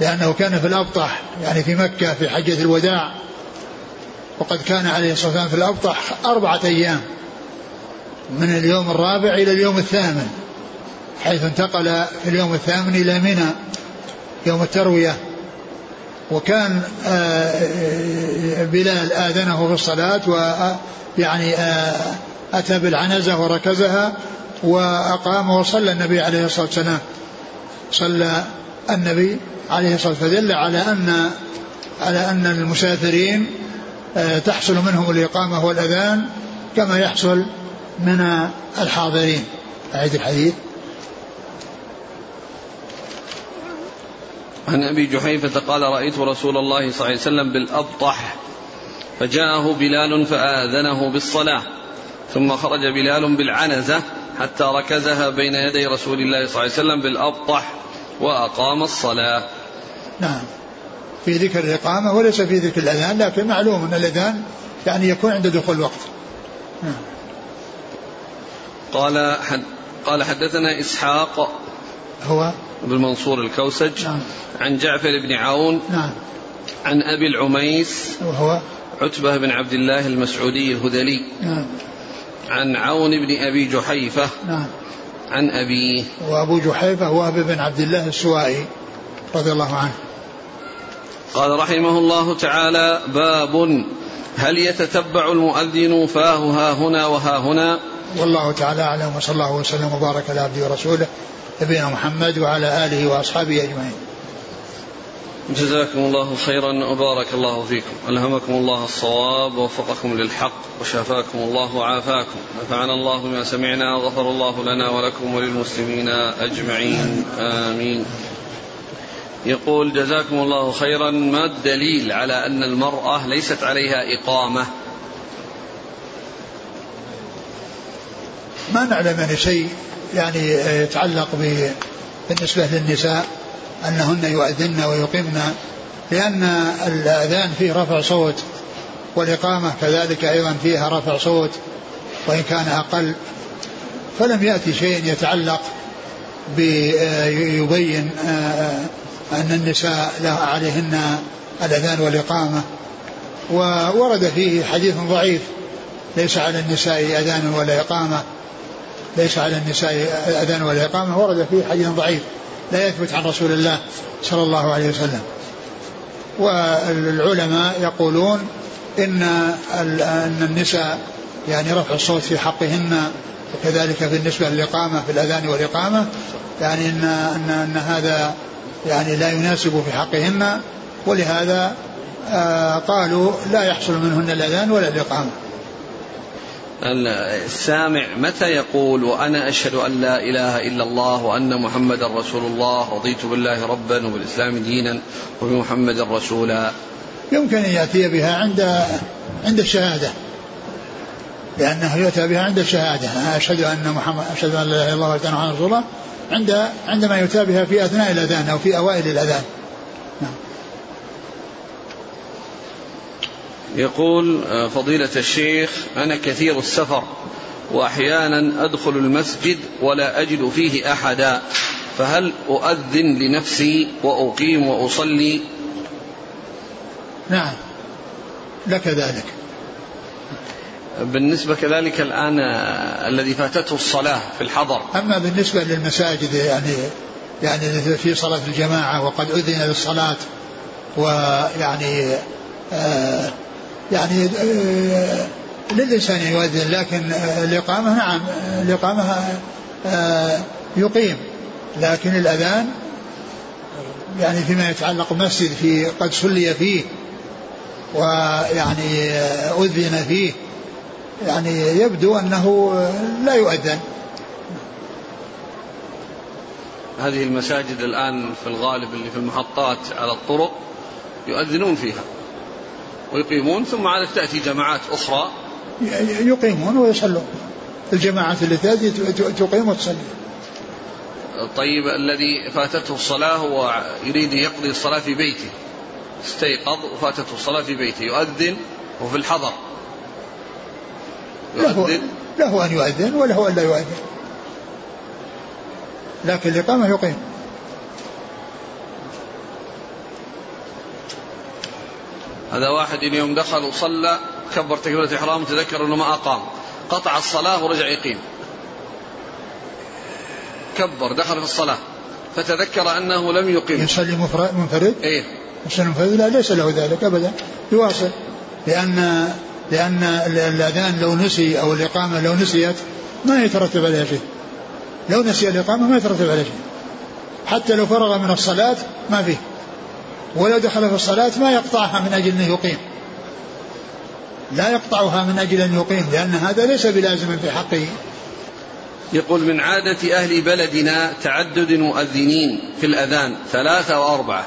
لأنه كان في الأبطح يعني في مكة في حجة الوداع. وقد كان عليه الصلاة والسلام في الأبطح أربعة أيام من اليوم الرابع إلى اليوم الثامن حيث انتقل في اليوم الثامن إلى منى يوم التروية. وكان آه، آه، بلال آذنه في الصلاة يعني آه، أتى بالعنزة وركزها وأقام وصلى النبي عليه الصلاة والسلام. صلى النبي عليه الصلاة والسلام. فدل على أن على أن المسافرين تحصل منهم الإقامة والأذان كما يحصل من الحاضرين. أعيد الحديث. عن أبي جحيفة قال رأيت رسول الله صلى الله عليه وسلم بالأبطح فجاءه بلال فآذنه بالصلاة ثم خرج بلال بالعنزة حتى ركزها بين يدي رسول الله صلى الله عليه وسلم بالأبطح وأقام الصلاة. نعم. في ذكر الإقامة وليس في ذكر الأذان لكن معلوم أن الأذان يعني يكون عند دخول الوقت. نعم. قال حد قال حدثنا إسحاق هو بن منصور الكوسج نعم. عن جعفر بن عون نعم. عن أبي العميس وهو عتبة بن عبد الله المسعودي الهذلي نعم. عن عون بن أبي جحيفة نعم. عن أبيه وأبو جحيفة وهب بن عبد الله السوائي رضي الله عنه. قال رحمه الله تعالى باب هل يتتبع المؤذن فاه ها هنا وها هنا؟ والله تعالى أعلم وصلى الله وسلم وبارك على عبده ورسوله نبينا محمد وعلى آله وأصحابه أجمعين. جزاكم الله خيرا وبارك الله فيكم. ألهمكم الله الصواب ووفقكم للحق وشافاكم الله وعافاكم. نفعنا الله بما سمعنا وغفر الله لنا ولكم وللمسلمين أجمعين. آمين. يقول جزاكم الله خيرا ما الدليل على أن المرأة ليست عليها إقامة؟ ما نعلم يعني شيء. يعني يتعلق بالنسبة للنساء أنهن يؤذن ويقمن لأن الأذان فيه رفع صوت والإقامة كذلك أيضا فيها رفع صوت وإن كان أقل. فلم يأتي شيء يتعلق بيبين أن النساء لا عليهن الأذان والإقامة. وورد فيه حديث ضعيف ليس على النساء أذان ولا إقامة ليس على النساء أذان ولا إقامة ورد فيه حديث ضعيف لا يثبت عن رسول الله صلى الله عليه وسلم. والعلماء يقولون إن أن النساء يعني رفع الصوت في حقهن وكذلك بالنسبة للإقامة في الأذان والإقامة يعني إن, أن, أن هذا يعني لا يناسب في حقهن ولهذا آه قالوا لا يحصل منهن الأذان ولا الإقامة. السامع متى يقول وأنا أشهد أن لا إله إلا الله وأن محمدا رسول الله رضيت بالله ربا وبالإسلام دينا وبمحمد رسولا. يمكن أن يأتي بها عند عند الشهادة. لأنه يؤتى بها عند الشهادة. أشهد أن محمد أشهد أن لا إله إلا الله وأن محمدا رسول الله عند عندما يؤتى بها في أثناء الأذان أو في أوائل الأذان. نعم. يقول آه، فضيلة الشيخ أنا كثير السفر وأحيانا أدخل المسجد ولا أجد فيه أحدا فهل أؤذن لنفسي وأقيم وأصلي؟ نعم لك ذلك. بالنسبة كذلك الآن آه، الذي فاتته الصلاة في الحضر. أما بالنسبة للمساجد يعني يعني في صلاة الجماعة وقد أذن للصلاة ويعني آه يعني آه، للإنسان يؤذن لكن آه، الإقامة نعم الإقامة آه، يقيم. لكن الأذان يعني فيما يتعلق بالمسجد في قد صلي فيه ويعني أذن فيه يعني يبدو أنه لا يؤذن. هذه المساجد الآن في الغالب اللي في المحطات على الطرق يؤذنون فيها. ويقيمون ثم عادت تأتي جماعات أخرى. يقيمون ويصلون. الجماعات التي تأتي تقيم وتصلي. طيب الذي فاتته الصلاة هو يريد يقضي الصلاة في بيته. استيقظ وفاتته الصلاة في بيته. يؤذن وفي الحضر. يؤذن. له, له أن يؤذن وله أن لا يؤذن. لكن الإقامة يقيم. هذا واحد يوم دخل وصلى كبر تكبيرة الإحرام تذكر أنه ما أقام. قطع الصلاة ورجع يقيم. كبر دخل في الصلاة. فتذكر أنه لم يقيم يصلي منفرد؟ إيه. يصلي منفرد؟ لا ليس له ذلك أبدا. يواصل. لأن لأن الأذان لو نسي أو الإقامة لو نسيت ما يترتب عليها شيء. لو نسي الإقامة ما يترتب عليها شيء. حتى لو فرغ من الصلاة ما فيه. ولو دخل في الصلاة ما يقطعها من أجل أنه يقيم. لا يقطعها من أجل أن يقيم لأن هذا ليس بلازم في حقه. يقول من عادة أهل بلدنا تعدد المؤذنين في الأذان ثلاثة وأربعة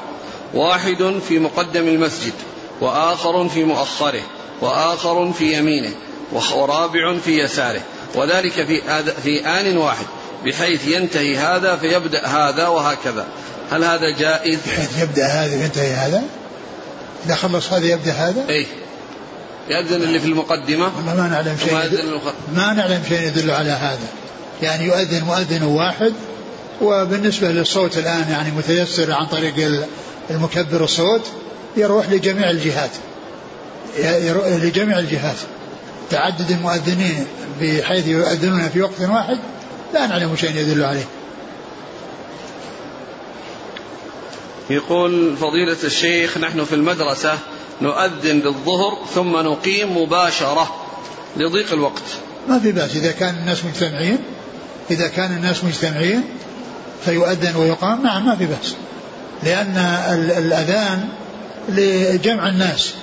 واحد في مقدم المسجد وآخر في مؤخره وآخر في يمينه ورابع في يساره وذلك في في آن واحد. بحيث ينتهي هذا فيبدأ هذا وهكذا هل هذا جائز؟ بحيث يبدأ هذا وينتهي هذا؟ إذا خلص هذا يبدأ هذا؟ إيه يأذن اللي في المقدمة والله ما نعلم شيء يدل ما نعلم شيء يدل على هذا يعني يؤذن مؤذن واحد وبالنسبة للصوت الآن يعني متيسر عن طريق المكبر الصوت يروح لجميع الجهات لجميع الجهات تعدد المؤذنين بحيث يؤذنون في وقت واحد لا نعلم شيء يدل عليه. يقول فضيلة الشيخ نحن في المدرسة نؤذن للظهر ثم نقيم مباشرة لضيق الوقت. ما في بأس. إذا كان الناس مجتمعين إذا كان الناس مجتمعين فيؤذن ويقام نعم ما في بأس. لأن الأذان لجمع الناس.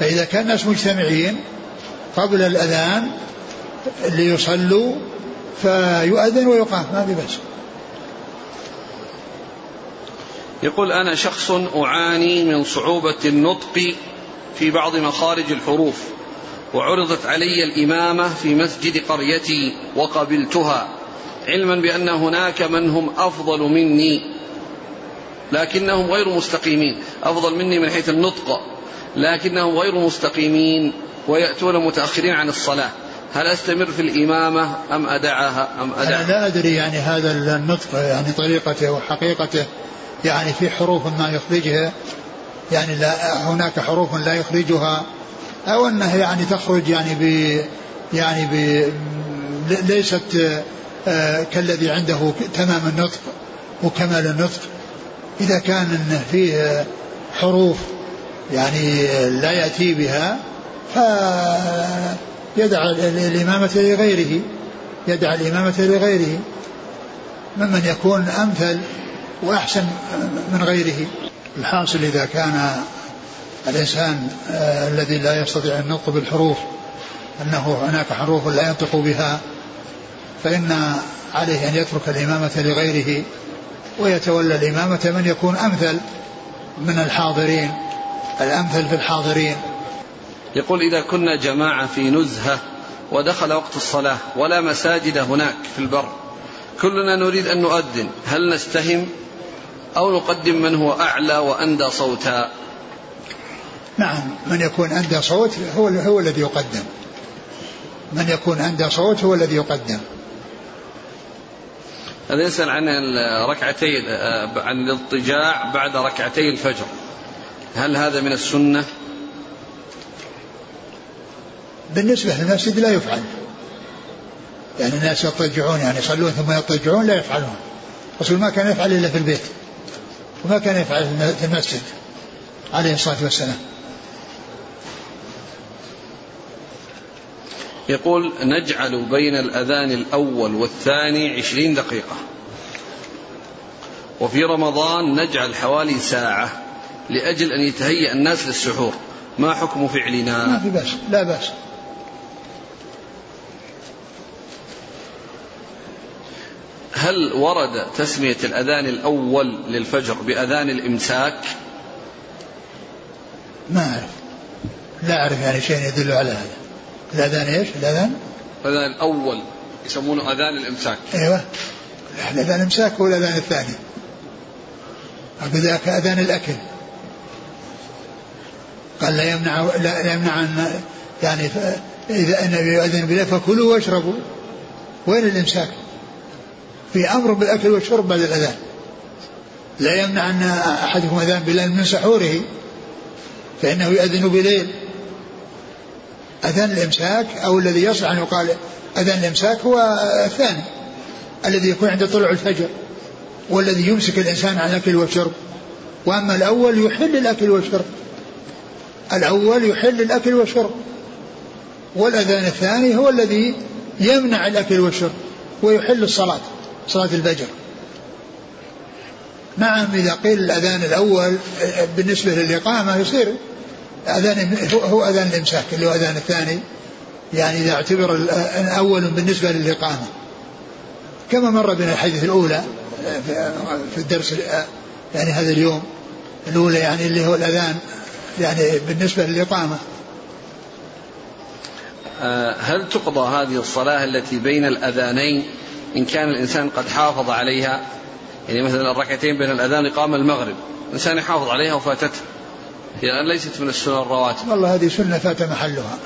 فإذا كان الناس مجتمعين قبل الأذان ليصلوا فيؤذن ويقام ما في بأس. يقول أنا شخص أعاني من صعوبة النطق في بعض مخارج الحروف وعرضت علي الإمامة في مسجد قريتي وقبلتها علما بأن هناك من هم أفضل مني لكنهم غير مستقيمين. أفضل مني من حيث النطق لكنهم غير مستقيمين ويأتون متأخرين عن الصلاة. هل أستمر في الإمامة أم أدعها أم أدعها؟ أنا لا أدري يعني هذا النطق يعني طريقته وحقيقته يعني في حروف ما يخرجها. يعني لا هناك حروف لا يخرجها أو أنها يعني تخرج يعني ب يعني ب ليست آه، كالذي عنده تمام النطق وكمال النطق. إذا كان فيه حروف يعني لا يأتي بها فيدع الإمامة لغيره يدع الإمامة لغيره ممن يكون أمثل وأحسن من غيره. الحاصل إذا كان الإنسان آه الذي لا يستطيع النطق بالحروف أنه هناك حروف لا ينطق بها فإن عليه أن يترك الإمامة لغيره ويتولى الإمامة من يكون أمثل من الحاضرين الأمثل في الحاضرين. يقول إذا كنا جماعة في نزهة ودخل وقت الصلاة ولا مساجد هناك في البر كلنا نريد أن نؤذن هل نستهم أو نقدم من هو أعلى وأندى صوتا؟ نعم من يكون أندى صوت هو, هو الذي يقدم. من يكون أندى صوت هو الذي يقدم. هذا يسأل عن ركعتي عن الاضطجاع بعد ركعتي الفجر. هل هذا من السنة؟ بالنسبة للمسجد لا يفعل. يعني الناس يضطجعون يعني يصلون ثم يضطجعون لا يفعلون. الرسول ما كان يفعل إلا في البيت. وما كان يفعل في المسجد. عليه الصلاة والسلام. يقول نجعل بين الأذان الأول والثاني عشرين دقيقة. وفي رمضان نجعل حوالي ساعة لأجل أن يتهيأ الناس للسحور. ما حكم فعلنا؟ ما في بأس. لا بأس. هل ورد تسمية الأذان الأول للفجر بأذان الإمساك؟ ما أعرف. لا أعرف يعني شيء يدل على هذا. الأذان إيش؟ الأذان؟ الأذان الأول يسمونه أذان الإمساك. أيوة. الأذان الإمساك هو الأذان الثاني. ذاك أذان الأكل. قال لا يمنع لا يمنع أن يعني إذا النبي يؤذن بلا فكلوا واشربوا. وين الإمساك؟ في أمر بالأكل والشرب بعد الأذان. لا يمنع أن أحدكم أذان بلال من سحوره فإنه يؤذن بليل أذان الإمساك أو الذي يصح أن يقال أذان الإمساك هو الثاني الذي يكون عند طلوع الفجر والذي يمسك الإنسان عن الأكل والشرب. وأما الأول يحل الأكل والشرب. الأول يحل الأكل والشرب. والأذان الثاني هو الذي يمنع الأكل والشرب ويحل الصلاة. صلاة الفجر. نعم إذا قيل الأذان الأول بالنسبة للإقامة يصير أذان هو أذان الإمساك اللي هو أذان الثاني. يعني إذا اعتبر الأول بالنسبة للإقامة. كما مر بنا الحديث الأولى في الدرس يعني هذا اليوم الأولى يعني اللي هو الأذان يعني بالنسبة للإقامة. آه، هل تقضى هذه الصلاة التي بين الأذانين إن كان الإنسان قد حافظ عليها يعني مثلا الركعتين بين الأذان إقامة المغرب الإنسان يحافظ عليها وفاتته. هي ليست من السنن الرواتب والله هذه سنة فات محلها.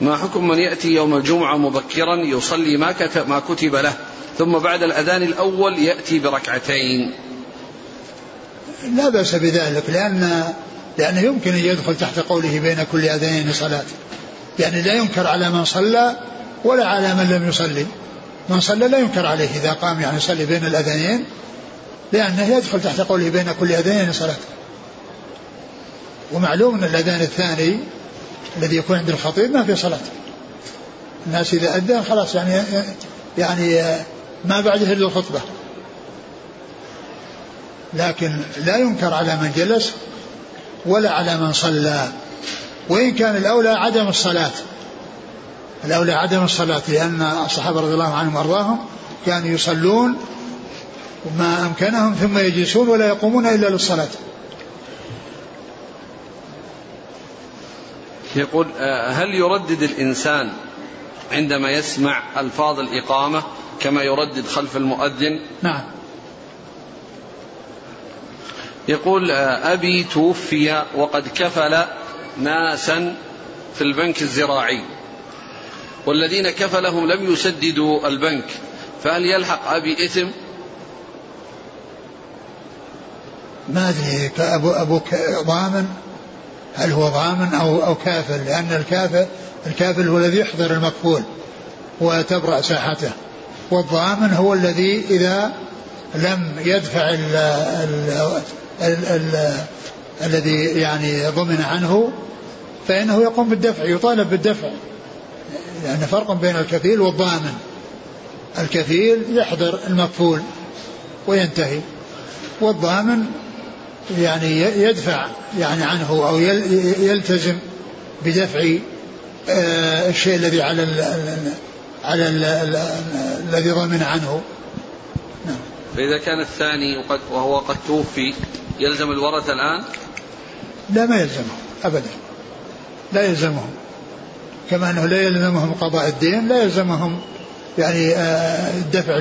ما حكم من يأتي يوم الجمعة مبكرا يصلي ما كتب, ما كتب له ثم بعد الأذان الأول يأتي بركعتين؟ لا بأس بذلك لأن لأنه يمكن أن يدخل تحت قوله بين كل أذانين صلاة. يعني لا ينكر على من صلى ولا على من لم يصلي. من صلى لا ينكر عليه إذا قام يعني يصلي بين الأذانين لأنه يدخل تحت قوله بين كل أذانين صلاة. ومعلوم أن الأذان الثاني الذي يكون عند الخطيب ما في صلاة. الناس إذا أذن خلاص يعني يعني ما بعده إلا الخطبة. لكن لا ينكر على من جلس ولا على من صلى. وإن كان الأولى عدم الصلاة. الأولى عدم الصلاة لأن الصحابة رضي الله عنهم وأرضاهم كانوا يصلون ما أمكنهم ثم يجلسون ولا يقومون إلا للصلاة. يقول آه، هل يردد الإنسان عندما يسمع ألفاظ الإقامة كما يردد خلف المؤذن؟ نعم. يقول آه، أبي توفي وقد كفل ناسا في البنك الزراعي. والذين كفلهم لم يسددوا البنك فهل يلحق أبي إثم؟ ما أدري أبو أبوك ضامن؟ هل هو ضامن أو أو كافل لأن الكافل الكافل هو الذي يحضر المكفول وتبرأ ساحته. والضامن هو الذي إذا لم يدفع ال ال ال ال الذي يعني ضمن عنه فإنه يقوم بالدفع يطالب بالدفع لأن يعني فرق بين الكفيل والضامن الكفيل يحضر المكفول وينتهي والضامن يعني يدفع يعني عنه أو يلتزم بدفع آه، الشيء الذي على ال على ال الذي ضمن عنه نعم. فإذا كان الثاني وقد وهو قد توفي يلزم الورثة الآن؟ لا ما يلزمهم أبدا. لا يلزمهم. كما أنه لا يلزمهم قضاء الدين لا يلزمهم يعني آه، الدفع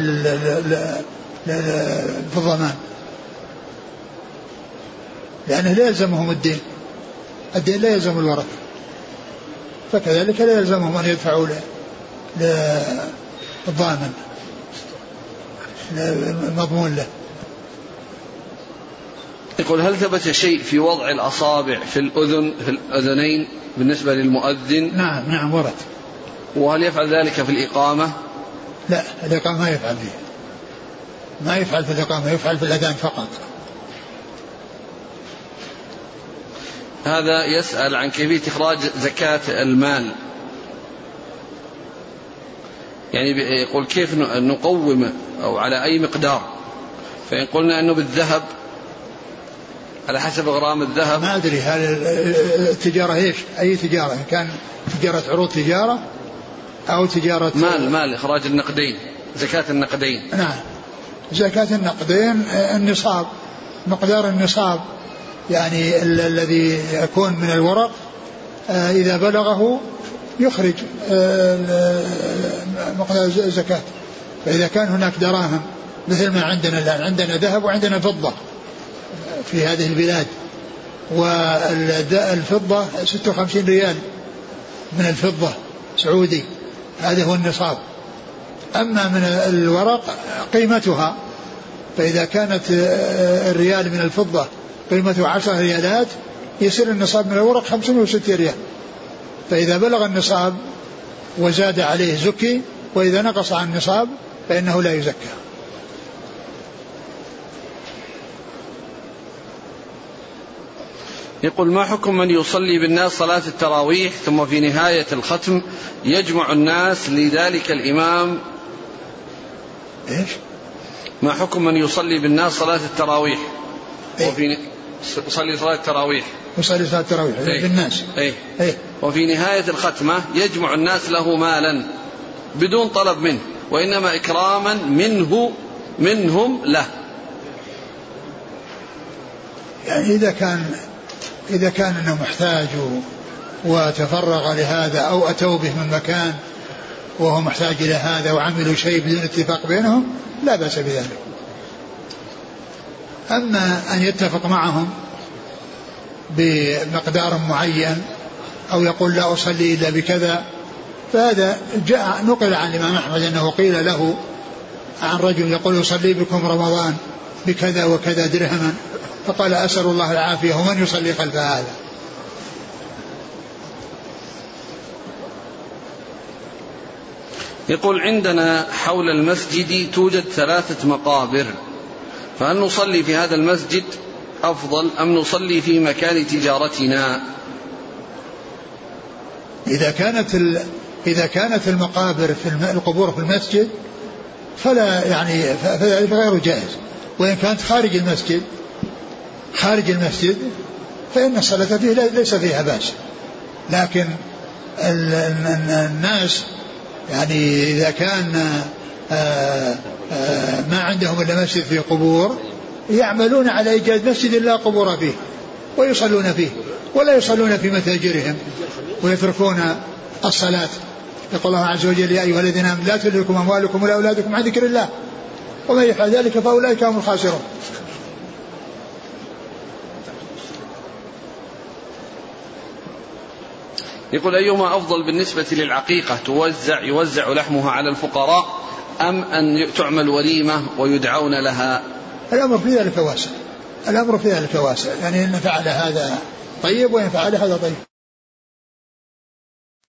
في الضمان. لأنه لا يلزمهم الدين. الدين لا يلزم الورثة. فكذلك لا يلزمهم أن يدفعوا للضامن المضمون له. يقول هل ثبت شيء في وضع الأصابع في الأذن في الأذنين بالنسبة للمؤذن؟ نعم نعم ورد. وهل يفعل ذلك في الإقامة؟ لا الإقامة ما يفعل فيه. ما يفعل في الإقامة يفعل في الأذان فقط. هذا يسأل عن كيفية إخراج زكاة المال. يعني يقول كيف نقوم أو على أي مقدار؟ فإن قلنا أنه بالذهب على حسب غرام الذهب. ما أدري هل التجارة إيش؟ أي تجارة؟ إن كان تجارة عروض تجارة أو تجارة مال مال إخراج النقدين زكاة النقدين. نعم. زكاة النقدين النصاب. مقدار النصاب يعني الذي يكون من الورق آه، إذا بلغه يخرج آه، مقدار الزكاة فإذا كان هناك دراهم مثل ما عندنا الآن عندنا ذهب وعندنا فضة. في هذه البلاد. والفضة 56 ريال من الفضة سعودي. هذا هو النصاب. أما من الورق قيمتها فإذا كانت الريال من الفضة قيمته عشر ريالات يصير النصاب من الورق 560 ريال. فإذا بلغ النصاب وزاد عليه زكي وإذا نقص عن النصاب فإنه لا يزكى. يقول ما حكم من يصلي بالناس صلاة التراويح ثم في نهاية الختم يجمع الناس لذلك الإمام إيش؟ ما حكم من يصلي بالناس صلاة التراويح إيه؟ وفي يصلي صلاة التراويح يصلي صلاة التراويح إيه؟ بالناس إيه؟ إيه؟ وفي نهاية الختمة يجمع الناس له مالا بدون طلب منه وإنما إكراما منه منهم له يعني إذا كان إذا كان أنه محتاج وتفرغ لهذا أو أتوا به من مكان وهو محتاج إلى هذا وعملوا شيء بدون اتفاق بينهم لا بأس بذلك. أما أن يتفق معهم بمقدار معين أو يقول لا أصلي إلا بكذا فهذا جاء نقل عن الإمام أحمد أنه قيل له عن رجل يقول يصلي بكم رمضان بكذا وكذا درهما. فقال أسأل الله العافية ومن يصلي خلف هذا يقول عندنا حول المسجد توجد ثلاثة مقابر فهل نصلي في هذا المسجد أفضل أم نصلي في مكان تجارتنا إذا كانت ال... إذا كانت المقابر في الم... القبور في المسجد فلا يعني فذلك غير جائز وإن كانت خارج المسجد خارج المسجد فإن الصلاة فيه ليس فيها بأس. لكن الناس يعني إذا كان آه، آه، ما عندهم إلا مسجد في قبور يعملون على إيجاد مسجد لا قبور فيه ويصلون فيه ولا يصلون في متاجرهم ويتركون الصلاة. يقول الله عز وجل يا أيها الذين آمنوا لا تلهكم أموالكم ولا أولادكم عن ذكر الله ومن يفعل ذلك فأولئك هم الخاسرون. يقول أيهما أفضل بالنسبة للعقيقة؟ توزع يوزع لحمها على الفقراء أم أن تعمل وليمة ويدعون لها؟ الأمر في ذلك الأمر في ذلك واسع يعني إن فعل هذا طيب وإن فعل هذا طيب.